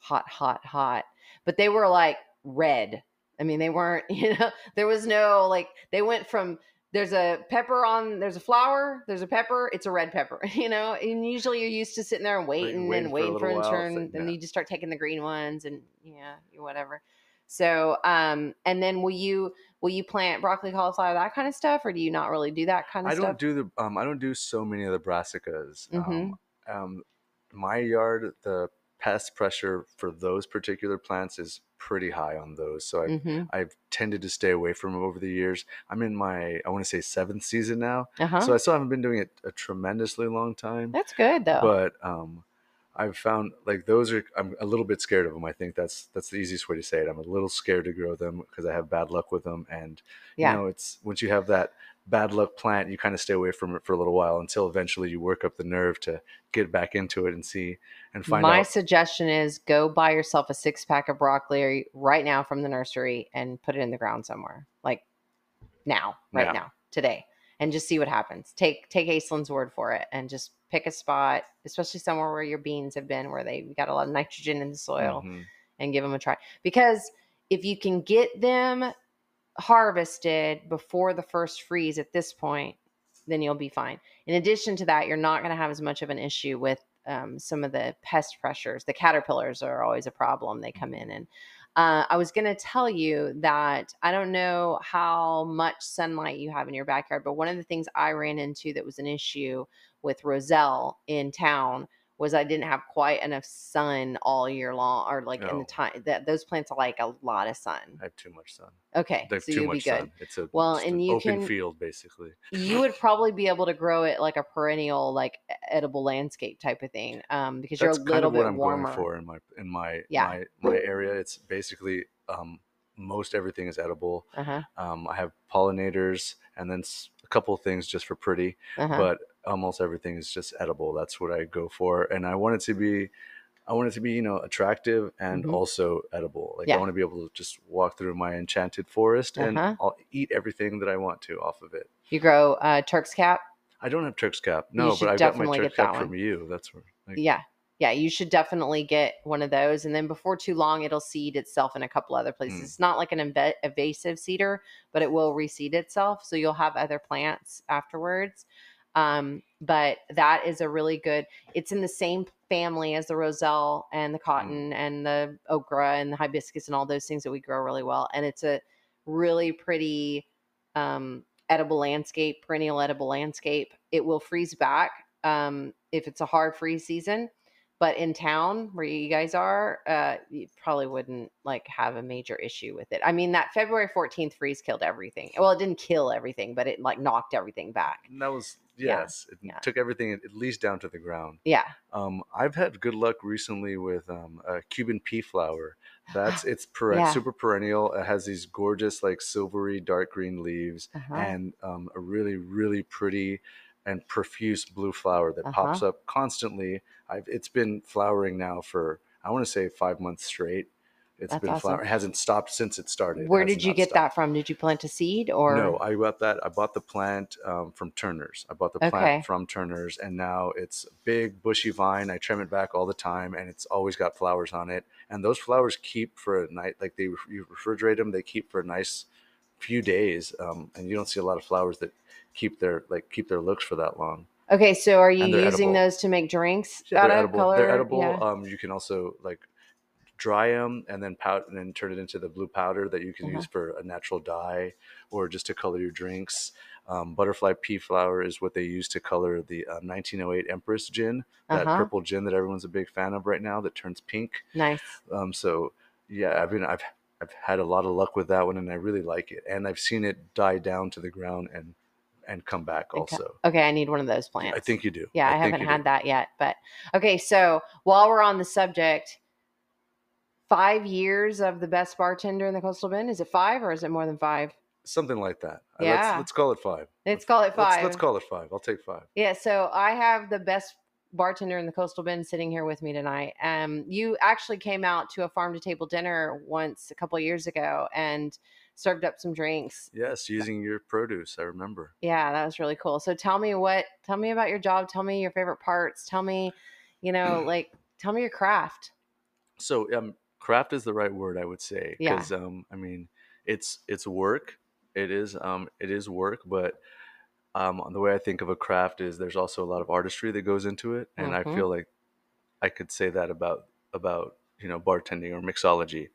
hot, hot, hot. But they were like red. I mean, they weren't. <laughs> You know, there was no like. They went from there's a pepper on there's a flower there's a pepper it's a red pepper <laughs> you know and usually you're used to sitting there and waiting, waiting and for a waiting for, it to while, turn so- and yeah. you just start taking the green ones and yeah whatever so um and then will you will you plant broccoli cauliflower that kind of stuff or do you not really do that kind of I stuff I don't do the um I don't do so many of the brassicas. Mhm. Um, um, my yard, the pest pressure for those particular plants is pretty high on those. So I hmm I've tended to stay away from them over the years. I'm in my I want to say seventh season now, uh-huh so I still haven't been doing it a tremendously long time. that's good though But um, I've found like those are I'm a little bit scared of them. I think that's that's the easiest way to say it. I'm a little scared to grow them because I have bad luck with them, and Yeah. you know it's once you have that bad luck plant, you kind of stay away from it for a little while until eventually you work up the nerve to get back into it and see and find my out. suggestion is go buy yourself a six pack of broccoli right now from the nursery and put it in the ground somewhere like now right Now. now today and just see what happens take take Aislynn's word for it and just pick a spot especially somewhere where your beans have been where they got a lot of nitrogen in the soil Mhm. and give them a try because if you can get them harvested before the first freeze at this point then you'll be fine in addition to that you're not going to have as much of an issue with um, some of the pest pressures the caterpillars are always a problem they come in and uh, i was going to tell you that i don't know how much sunlight you have in your backyard but one of the things i ran into that was an issue with roselle in town was I didn't have quite enough sun all year long, or like in Oh. the time that those plants are like a lot of sun. I have too much sun. Okay, They have so too much good. sun. It's a Well, and an you open can- field basically. You would <laughs> probably be able to grow it like a perennial, like edible landscape type of thing, um, because That's you're a kind little of what I'm warmer. going for in my in my Yeah. my my area. It's basically um, most everything is edible. Uh huh. Um, I have pollinators and then s- a couple of things just for pretty, Uh-huh. but almost everything is just edible. That's what I go for, and I want it to be, I want it to be you know attractive and Mhm. also edible. Like Yeah. I want to be able to just walk through my enchanted forest and Uh-huh. I'll eat everything that I want to off of it. you grow uh, Turk's cap. I don't have Turk's cap. No, but I got my definitely Turk's get cap that from you. That's where. Like, Yeah. Yeah, you should definitely get one of those. And then before too long, it'll seed itself in a couple other places. Mm. It's not like an inv- invasive seeder, but it will reseed itself. So you'll have other plants afterwards. Um, but that is a really good, it's in the same family as the roselle and the cotton and the okra and the hibiscus and all those things that we grow really well. And it's a really pretty um, edible landscape, perennial edible landscape. It will freeze back um, if it's a hard freeze season. But in town where you guys are, uh, you probably wouldn't like have a major issue with it. I mean, that February 14th freeze killed everything. Well, it didn't kill everything, but it like knocked everything back. And that was Yeah, yes. It yeah. took everything at least down to the ground. Yeah. Um, I've had good luck recently with um, a Cuban pea flower. That's <gasps> it's peren- Yeah. super perennial. It has these gorgeous like silvery dark green leaves Uh-huh. and um, a really really pretty and profuse blue flower that Uh-huh. pops up constantly. I've it's been flowering now for I want to say five months straight. It's That's been awesome. flowering. It hasn't stopped since it started. Where has did you get stopped. that from? Did you plant a seed or? No, I got that. I bought the plant um, from Turner's. I bought the plant Okay. from Turner's, and now it's a big bushy vine. I trim it back all the time, and it's always got flowers on it. And those flowers keep for a night. Like they, you refrigerate them, they keep for a nice few days. Um, and you don't see a lot of flowers that keep their like keep their looks for that long. Okay, so are you using edible. those to make drinks Yeah, out of edible. color? They're edible. Yeah. Um, you can also like dry them and then pout and then turn it into the blue powder that you can Uh-huh. use for a natural dye or just to color your drinks. Um, butterfly pea flower is what they use to color the um, 1908 Empress gin, that Uh-huh. purple gin that everyone's a big fan of right now that turns pink. Nice. Um, so yeah, I've been I've I've had a lot of luck with that one and I really like it. And I've seen it die down to the ground and and come back also. Okay, I need one of those plants. I think you do. Yeah, I, think haven't had do. that yet. But okay, so while we're on the subject, five years of the best bartender in the Coastal Bend. Is it five or is it more than five? Something like that. Uh, Yeah. Let's, let's call it five. Let's call it Let's, 5 let's call it five. I'll take five. Yeah, so I have the best bartender in the Coastal Bend sitting here with me tonight. Um, you actually came out to a farm to table dinner once a couple years ago and served up some drinks. Yes, using your produce. I remember. Yeah, that was really cool. So tell me what tell me about your job, tell me your favorite parts, tell me, you know, <clears throat> like tell me your craft. So, um, craft is the right word, I would say, Yeah. because um, I mean, it's it's work. It is um, it is work, but um, the way I think of a craft is there's also a lot of artistry that goes into it, and I Mhm. feel like I could say that about about you know bartending or mixology.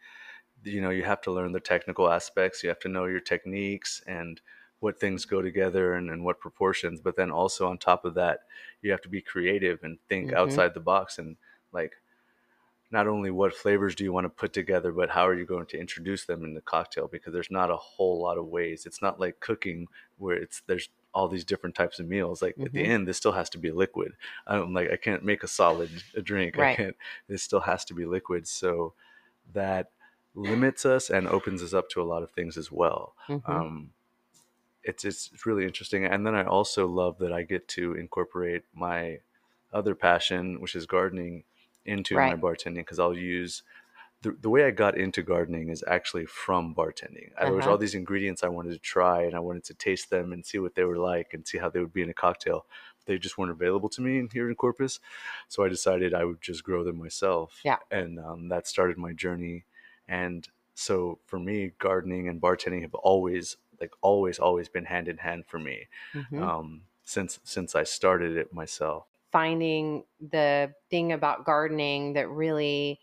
You know, you have to learn the technical aspects. You have to know your techniques and what things go together and, and what proportions. But then also on top of that, you have to be creative and think Mhm. outside the box and like not only what flavors do you want to put together, but how are you going to introduce them in the cocktail? Because there's not a whole lot of ways. It's not like cooking where it's there's all these different types of meals. Like at the Mhm. end, this still has to be liquid. I'm like I can't make a solid a drink. I can't. This still has to be liquid. So that limits us and opens us up to a lot of things as well. Mhm. Um, it's it's really interesting, and then I also love that I get to incorporate my other passion, which is gardening, into my bartending because I'll use the, the way I got into gardening is actually from bartending. There was Uh-huh. all these ingredients I wanted to try, and I wanted to taste them and see what they were like and see how they would be in a cocktail. They just weren't available to me here in Corpus, so I decided I would just grow them myself. Yeah. and um, that started my journey. And so for me, gardening and bartending have always, like, always, always been hand in hand for me Mhm. um, since since I started it myself. Finding the thing about gardening that really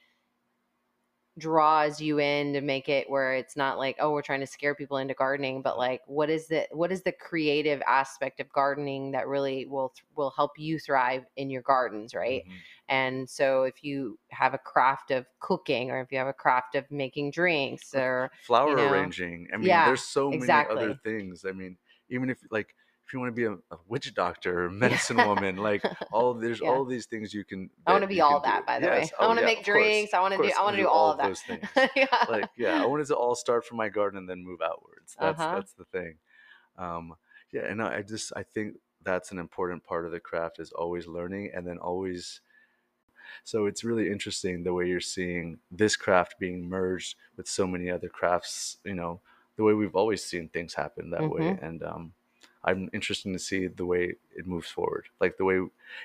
draws you in to make it where it's not like oh we're trying to scare people into gardening but like what is the what is the creative aspect of gardening that really will th- will help you thrive in your gardens right Mhm. and so if you have a craft of cooking or if you have a craft of making drinks or flower know? arranging. I mean, Yeah, there's so many exactly. other things. I mean, even if like you want to be a, a witch doctor or medicine woman, like all <laughs> there's Yeah. all these things you can. I want to be all can do. that by the Yes. way. I Oh, want to yeah, make of course. drinks. I want to do I want to do all all of that. those things. <laughs> yeah. like yeah, I wanted to all start from my garden and then move outwards. That's Uh-huh. that's the thing. Um, yeah, and I I just I think that's an important part of the craft is always learning and then always. So it's really interesting the way you're seeing this craft being merged with so many other crafts. You know, the way we've always seen things happen that way, Mhm. and um, I'm interested to see the way it moves forward. Like the way,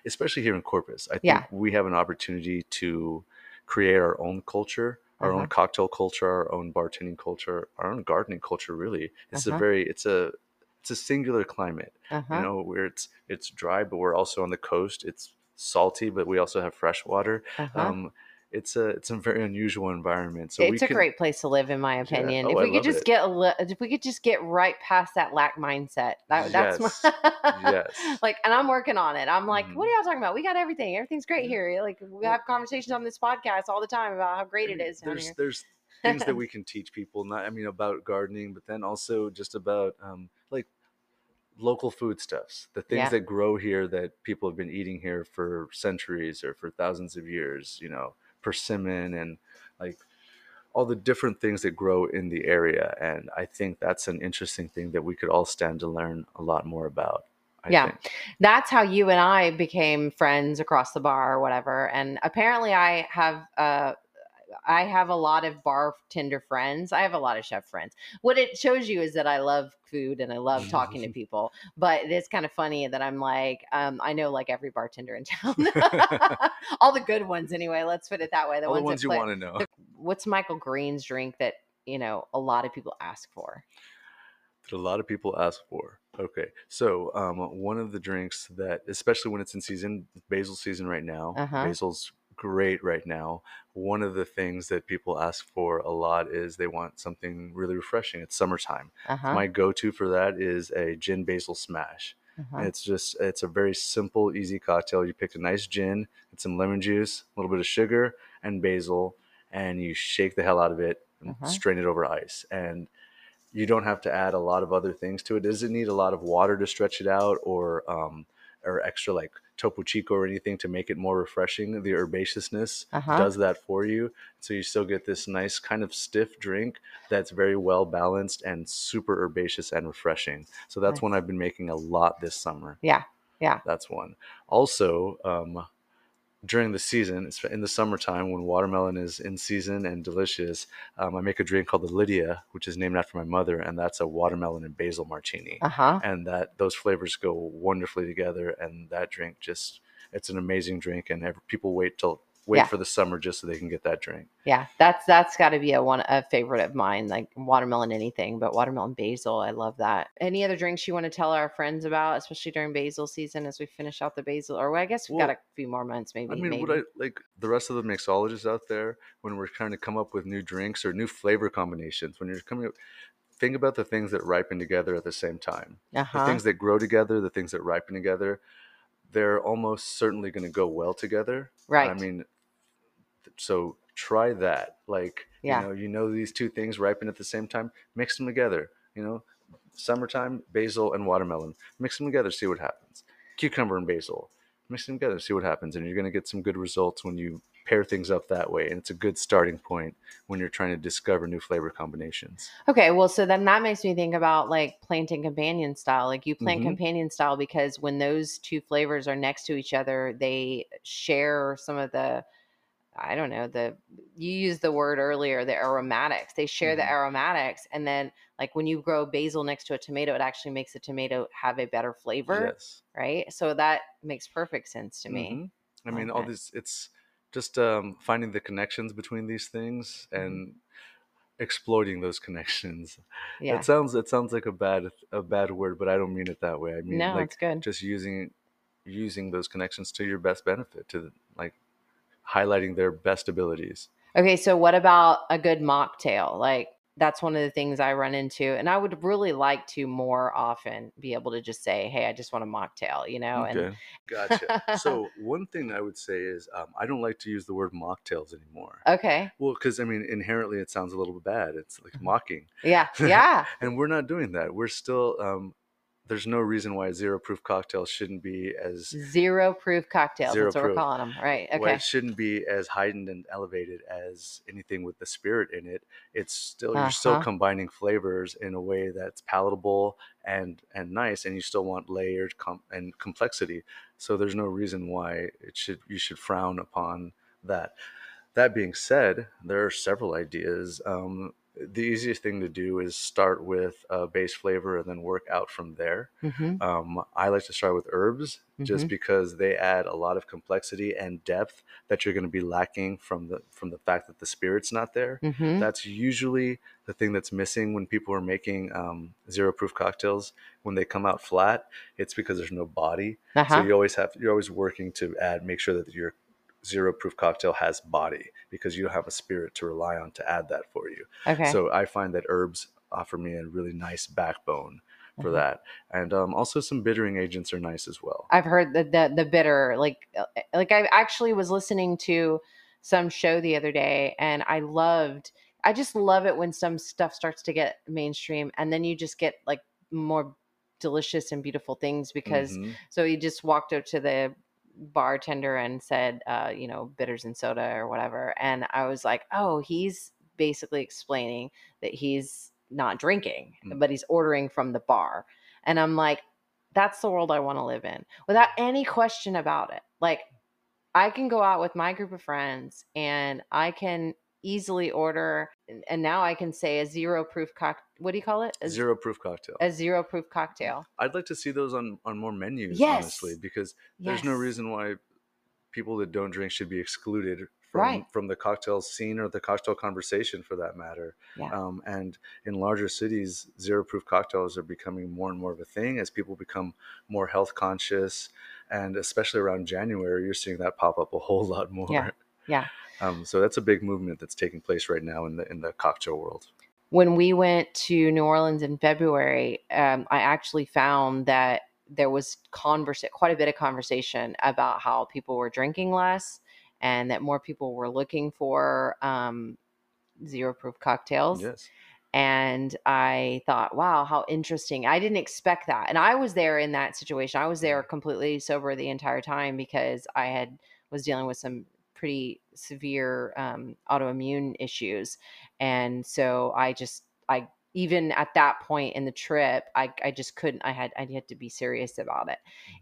especially here in Corpus, I think Yeah. we have an opportunity to create our own culture, our Uh-huh. own cocktail culture, our own bartending culture, our own gardening culture. Really, it's Uh-huh. a very, it's a, it's a singular climate. Uh-huh. You know, where it's it's dry, but we're also on the coast. It's salty, but we also have fresh water. uh-huh. Um, it's a it's a very unusual environment. So it's a great place to live, in my opinion. Oh, if I we could just it. get a li- if we could just get right past that lack mindset, that, that's my yes. <laughs> like, and I'm working on it. I'm like, Mhm. what are y'all talking about? We got everything. Everything's great Yeah. here. Like, we have conversations on this podcast all the time about how great it is. there's here. there's <laughs> things that we can teach people. Not I mean about gardening, but then also just about um, like local foodstuffs, the things Yeah. that grow here that people have been eating here for centuries or for thousands of years. You know, persimmon and like all the different things that grow in the area. And I think that's an interesting thing that we could all stand to learn a lot more about. I Yeah. think. That's how you and I became friends across the bar or whatever. And apparently, I have uh, I have a lot of bartender friends. I have a lot of chef friends. What it shows you is that I love food and I love talking to <laughs> people. But it is kind of funny that I'm like, um, I know like every bartender in <laughs> town, <laughs> all the good ones anyway. Let's put it that way. The all the ones, ones you want to know. What's Michael Green's drink that you know a lot of people ask for? that a lot of people ask for. Okay, so um, one of the drinks that, especially when it's in season, basil season right now, Uh-huh. basil's great right now. One of the things that people ask for a lot is they want something really refreshing. It's summertime. Uh huh. My go-to for that is a gin basil smash. uh-huh. It's just it's a very simple, easy cocktail. You pick a nice gin and some lemon juice, a little bit of sugar and basil, and you shake the hell out of it and Uh-huh. strain it over ice. And you don't have to add a lot of other things to it. It doesn't need a lot of water to stretch it out or um, or extra like topo chico or anything to make it more refreshing. The herbaceousness Uh-huh. does that for you. So you still get this nice kind of stiff drink that's very well balanced and super herbaceous and refreshing. So that's Nice. one I've been making a lot this summer. Yeah, yeah. That's one. Also, um, during the season, it's in the summertime when watermelon is in season and delicious, um, I make a drink called the Lydia, which is named after my mother, and that's a watermelon and basil martini. Uh huh. And that those flavors go wonderfully together, and that drink just it's an amazing drink, and ev- people wait till wait Yeah. for the summer just so they can get that drink. Yeah, that's that's got to be a one a favorite of mine, like watermelon anything, but watermelon basil, I love that. Any other drinks you want to tell our friends about, especially during basil season as we finish out the basil? Or I guess we've got a few more months, maybe. I mean, maybe. what I like the rest of the mixologists out there when we're trying to come up with new drinks or new flavor combinations. When you're coming up, think about the things that ripen together at the same time. uh The things that grow together, the things that ripen together, they're almost certainly going to go well together. Right. I mean, so try that. Like, Yeah. you know, you know these two things ripen at the same time. Mix them together. You know, summertime basil and watermelon. Mix them together. See what happens. Cucumber and basil. Mix them together. See what happens, and you're going to get some good results when you pair things up that way. And it's a good starting point when you're trying to discover new flavor combinations. Okay, well, so then that makes me think about like planting companion style. Like you plant Mhm. companion style because when those two flavors are next to each other, they share some of the, I don't know, the, you used the word earlier, the aromatics. They share the Mhm. aromatics. And then, like when you grow basil next to a tomato, it actually makes the tomato have a better flavor, Yes. right? So that makes perfect sense to me. Mhm. I mean, all Okay. this, it's just um, finding the connections between these things Mhm. and exploiting those connections. Yeah. It sounds it sounds like a bad a bad word, but I don't mean it that way. I mean no, like it's good. just using using those connections to your best benefit to like highlighting their best abilities. Okay, so what about a good mocktail? Like that's one of the things I run into, and I would really like to more often be able to just say, "Hey, I just want a mocktail," you know. Okay, gotcha. so <laughs> one thing I would say is um, I don't like to use the word mocktails anymore. Okay, Well, because I mean, inherently it sounds a little bit bad. It's like Mhm. mocking. yeah, <laughs> yeah, and we're not doing that. We're still. Um, there's no reason why zero proof cocktails shouldn't be as zero proof cocktails. Zero that's what proof. we're calling them, right? why Okay, it shouldn't be as heightened and elevated as anything with the spirit in it. It's still you're still Uh-huh. combining flavors in a way that's palatable and and nice, and you still want layered com- and complexity. So there's no reason why it should you should frown upon that. That being said, there are several ideas. Um, the easiest thing to do is start with a base flavor and then work out from there. Mm-hmm. Um, I like to start with herbs just Mhm. because they add a lot of complexity and depth that you're going to be lacking from the from the fact that the spirit's not there. Mm-hmm. That's usually the thing that's missing when people are making um, zero proof cocktails. When they come out flat, it's because there's no body. Uh-huh. So you always have you're always working to add make sure that your zero proof cocktail has body because you don't have a spirit to rely on to add that for you. okay. So I find that herbs offer me a really nice backbone for Mhm. that, and um, also some bittering agents are nice as well. I've heard that the the bitter like uh, like I actually was listening to some show the other day and I loved I just love it when some stuff starts to get mainstream and then you just get like more delicious and beautiful things because Mhm. so he just walked up to the bartender and said uh you know bitters and soda or whatever and I was like oh he's basically explaining that he's not drinking Mm. but he's ordering from the bar and I'm like that's the world I want to live in without any question about it. Like, I can go out with my group of friends and I can easily order, and- now I can say a zero proof cock. What do you call it? A, zero proof cocktail. a zero proof cocktail. I'd like to see those on on more menus, Yes. honestly, because there's no reason why people that don't drink should be excluded from Right. from the cocktail scene or the cocktail conversation for that matter. Yeah. Um, and in larger cities, zero proof cocktails are becoming more and more of a thing as people become more health conscious, and especially around January, you're seeing that pop up a whole lot <laughs> more. Yeah. Yeah. Um, so that's a big movement that's taking place right now in the in the cocktail world. When we went to New Orleans in February, um, I actually found that there was converse quite a bit of conversation about how people were drinking less and that more people were looking for um, zero proof cocktails. Yes. and I thought, wow, how interesting. I didn't expect that. And I was there in that situation. I was there completely sober the entire time because I had was dealing with some pretty severe um, autoimmune issues. And so I just I even at that point in the trip, I I just couldn't I had I had to be serious about it.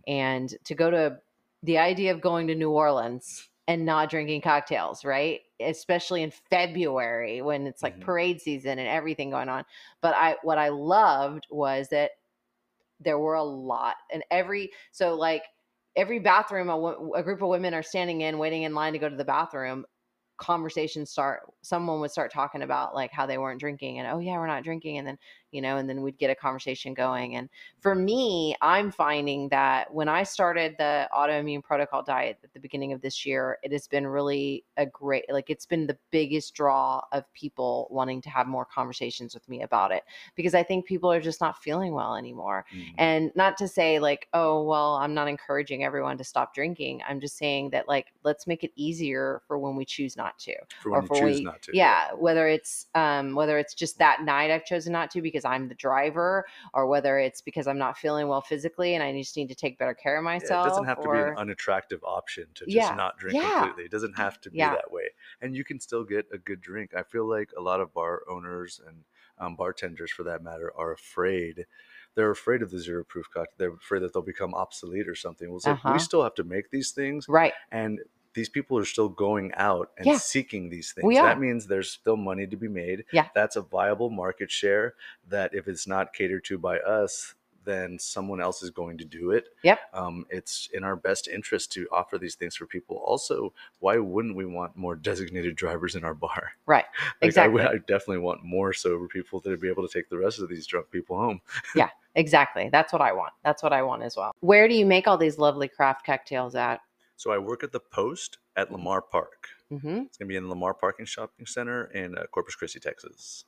And to go to the idea of going to New Orleans and not drinking cocktails, right? Especially in February when it's like Mhm. parade season and everything going on. But I what I loved was that there were a lot and every so like every bathroom a, a group of women are standing in waiting in line to go to the bathroom conversations start someone would start talking about like how they weren't drinking and oh yeah we're not drinking and then you know and then we'd get a conversation going and for me i'm finding that when i started the autoimmune protocol diet at the beginning of this year it has been really a great like it's been the biggest draw of people wanting to have more conversations with me about it because i think people are just not feeling well anymore Mhm. and not to say like oh well i'm not encouraging everyone to stop drinking i'm just saying that like let's make it easier for when we choose not to for or for choose we- not to. yeah whether it's um whether it's just that night i've chosen not to because i'm the driver or whether it's because i'm not feeling well physically and i just need to take better care of Yeah, myself it doesn't have to be an unattractive option to just Yeah, not drink yeah. completely. It doesn't have to be Yeah. that way. And you can still get a good drink. I feel like a lot of bar owners and um, bartenders, for that matter, are afraid. They're afraid of the zero proof cocktail. They're afraid that they'll become obsolete or something. Well, it's Uh-huh. we still have to make these things, right and these people are still going out and Yeah. seeking these things. That means there's still money to be made. Yeah. That's a viable market share that if it's not catered to by us, then someone else is going to do it. Yep. Um, it's in our best interest to offer these things for people. Also, why wouldn't we want more designated drivers in our bar? right <laughs> Like, I, Exactly. I definitely want more sober people to be able to take the rest of these drunk people home. <laughs> Yeah, exactly that's what i want that's what i want as well where do you make all these lovely craft cocktails at So I work at the Post at Lamar Park. hmm It's gonna be in Lamar Parking Shopping Center in uh, Corpus Christi, Texas.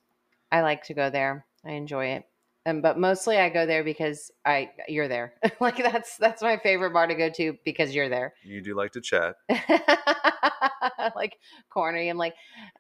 I like to go there. I enjoy it. Um, but mostly I go there because I you're there. <laughs> like that's that's my favorite bar to go to because you're there. You do like to chat. <laughs> like corny. I'm like,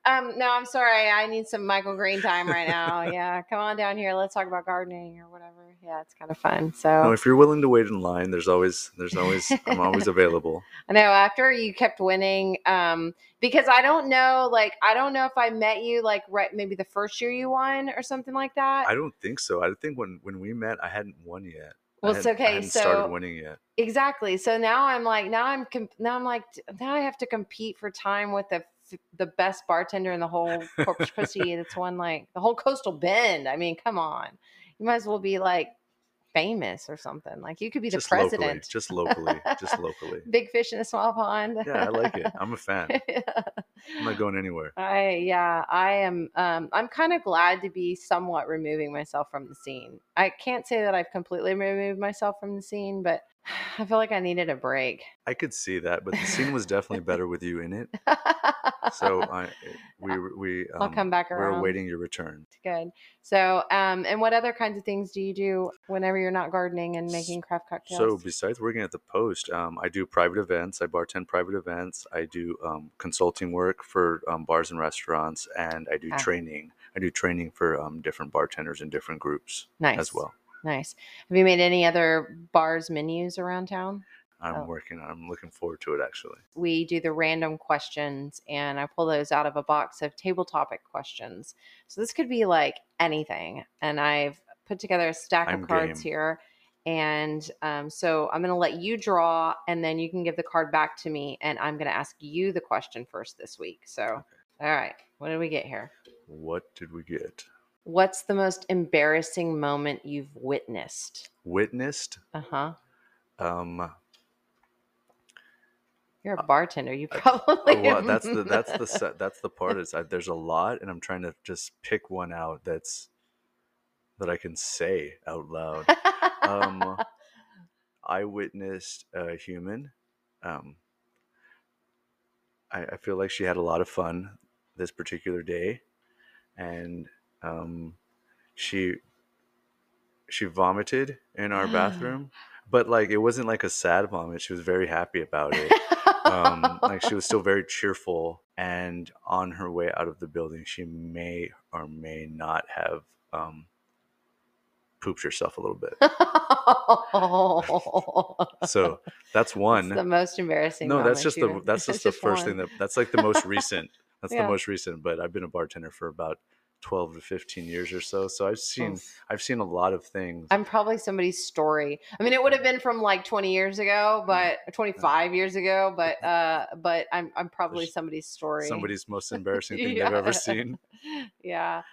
um, no, I'm sorry. I need some Michael Green time right now. <laughs> yeah, come on down here. Let's talk about gardening or whatever. Yeah, it's kind of fun. No, So if you're willing to wait in line, there's always there's always I'm always available. I know after you kept winning, um, because I don't know, like I don't know if I met you like right maybe the first year you won or something like that. I don't think so. I think when when we met, I hadn't won yet. I Well, it's hadn't- I okay, hadn't so- started winning yet. Exactly. So now I'm like, now I'm, now I'm like, now I have to compete for time with f- the best bartender in the whole Corpus <laughs> Christi. That's won like the whole coastal bend. I mean, come on, you might as well be like famous or something. Like you could be the just locally, president. just <laughs> locally, just locally. Big fish in a small pond. Yeah, I like it. I'm a <laughs> fan. I'm not going anywhere. I yeah, I am um I'm kind of glad to be somewhat removing myself from the scene. I can't say that I've completely removed myself from the scene, but I feel like I needed a break. I could see that, but the scene was definitely <laughs> better with you in it. So <laughs> I, we, we, um, I'll come back around. We're awaiting your return. Good. So, um, and what other kinds of things do you do whenever you're not gardening and making craft cocktails? So besides working at the Post, um, I do private events. I bartend private events. I do um, consulting work for um, bars and restaurants, and I do Ah. training. I do training for um, different bartenders in different groups nice as well. Nice. Have you made any other bars menus around town? I'm Oh. working. on I'm looking forward to it actually. we do the random questions and I pull those out of a box of table topic questions. So this could be like anything. And I've put together a stack I'm of cards game. here. And um, so I'm going to let you draw and then you can give the card back to me. And I'm going to ask you the question first this week. So, all right. What did we get here? What did we get? What's the most embarrassing moment you've witnessed? Witnessed. Uh huh. Um, You're a bartender. You <laughs> probably. oh, well, that's the that's the <laughs> that's the part is I, there's a lot, and I'm trying to just pick one out that's that I can say out loud. um, <laughs> I witnessed a human. Um, I, I feel like she had a lot of fun this particular day, and um, she she vomited in our bathroom, but like it wasn't like a sad vomit. She was very happy about it. um, like she was still very <laughs> cheerful, and on her way out of the building, she may or may not have um, pooped herself a little bit. <laughs> So that's one. That's the most embarrassing. no, that's <laughs> just the that's just the first one. thing that that's like the most recent. That's Yeah. the most recent. But I've been a bartender for about twelve to fifteen years or so, so I've seen Oof. I've seen a lot of things. I'm probably somebody's story. I mean, it would have been from like 20 years ago, but 25 years ago, but <laughs> uh, but I'm I'm probably There's somebody's story. Somebody's most <laughs> embarrassing thing they've ever seen. <laughs> Yeah.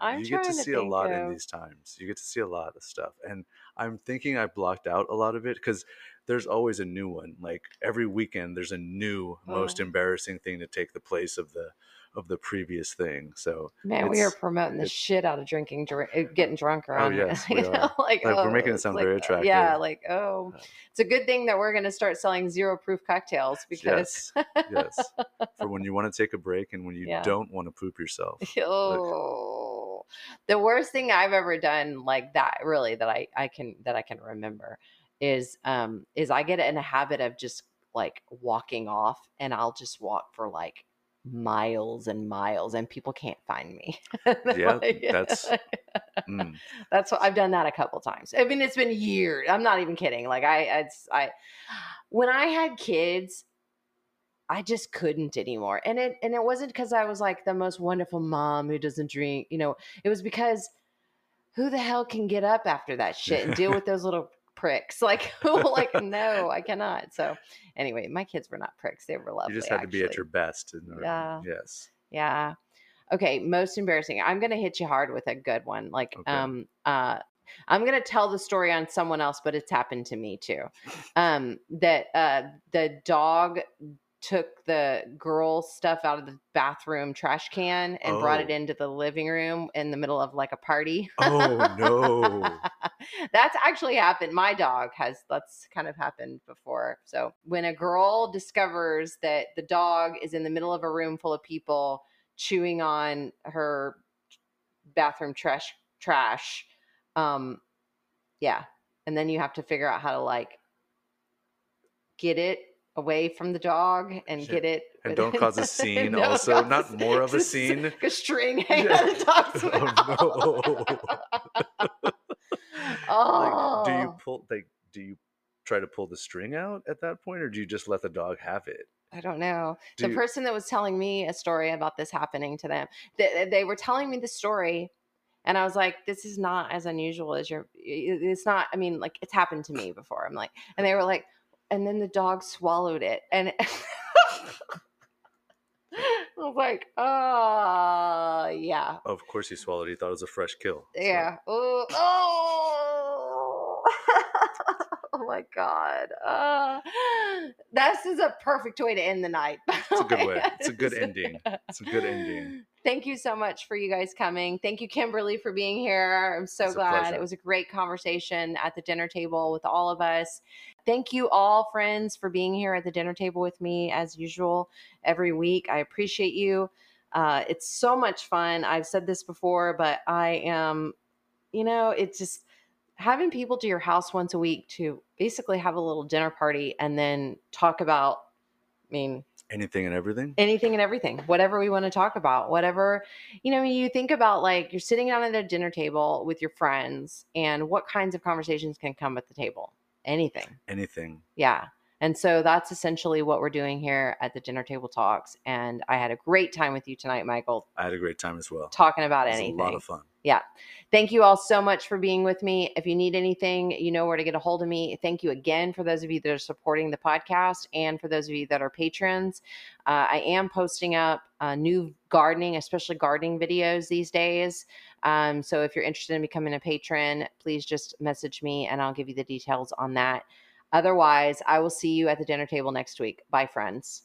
I'm you get to to see a lot in these times. You get to see a lot of stuff, and I'm thinking I blocked out a lot of it because there's always a new one. Like every weekend, there's a new most Oh. embarrassing thing to take the place of the of the previous thing. So Man, we are promoting the shit out of drinking, drink, uh, getting drunk around here. yes, <laughs> we are. like, Like, we're making it sound like, very attractive. Yeah, like oh, it's a good thing that we're going to start selling zero proof cocktails because yes, yes, for when <laughs> you want to take a break and when you Yeah. don't want to poop yourself. <laughs> oh, the worst thing I've ever done like that, really, that I I can that I can remember is um is I get in a habit of just like walking off, and I'll just walk for like miles and miles, and people can't find me. <laughs> Yeah, Like- that's- <laughs> Mm. that's what I've done that a couple times. I mean, it's been years. I'm not even kidding. Like I, it's I, when I had kids, I just couldn't anymore. And it and it wasn't because I was like the most wonderful mom who doesn't drink. You know, it was because who the hell can get up after that shit and deal <laughs> with those little pricks? Like? <laughs> Like <laughs> no, I cannot. So anyway, my kids were not pricks. They were lovely. you just had to be at your best. In order- Yeah. Yes. Yeah. Okay, most embarrassing. I'm gonna hit you hard with a good one. Like Okay. um uh I'm gonna tell the story on someone else, but it's happened to me too. Um that uh the dog took the girl stuff out of the bathroom trash can and brought it Oh. into the living room in the middle of like a party. Oh no. <laughs> <laughs> that's actually happened. My dog has that's kind of happened before. So when a girl discovers that the dog is in the middle of a room full of people chewing on her bathroom trash trash, um, yeah, and then you have to figure out how to like get it away from the dog and Shit. get it And don't cause a <laughs> scene also, not more of a <laughs> scene. A string hanging Yeah. out the dog's Oh, mouth. Like, do you Oh. pull like do you try to pull the string out at that point or do you just let the dog have it? I don't know. Do the you- person that was telling me a story about this happening to them, they, they were telling me the story, and I was like, "This is not as unusual as your. It's not. I mean, like it's happened to me before." I'm like, and they were like, and then the dog swallowed it, and <laughs> <laughs> was like, oh, yeah. Of course he swallowed. He thought it was a fresh kill. so- Yeah. Oh, oh. <laughs> oh my God. Uh, this is a perfect way to end the night. It's a good way. It's a good ending. It's a good ending. <laughs> Thank you so much for you guys coming. Thank you, Kimberly, for being here. I'm so It's glad. It was a great conversation at the dinner table with all of us. Thank you all, friends, for being here at the dinner table with me as usual every week. I appreciate you. Uh, it's so much fun. I've said this before, but I am, you know, it's just having people to your house once a week to basically have a little dinner party and then talk about, I mean, Anything and everything. anything and everything, whatever we want to talk about, whatever, you know, you think about like you're sitting down at a dinner table with your friends and what kinds of conversations can come at the table? Anything. Anything. Yeah. And so that's essentially what we're doing here at the dinner table talks. And I had a great time with you tonight, Michael, I had a great time as well. talking about anything. a lot of fun. Yeah. Thank you all so much for being with me. If you need anything, you know where to get a hold of me. Thank you again for those of you that are supporting the podcast and for those of you that are patrons. Uh, I am posting up uh, new gardening, especially gardening videos these days. Um, so if you're interested in becoming a patron, please just message me and I'll give you the details on that. Otherwise, I will see you at the dinner table next week. Bye, friends.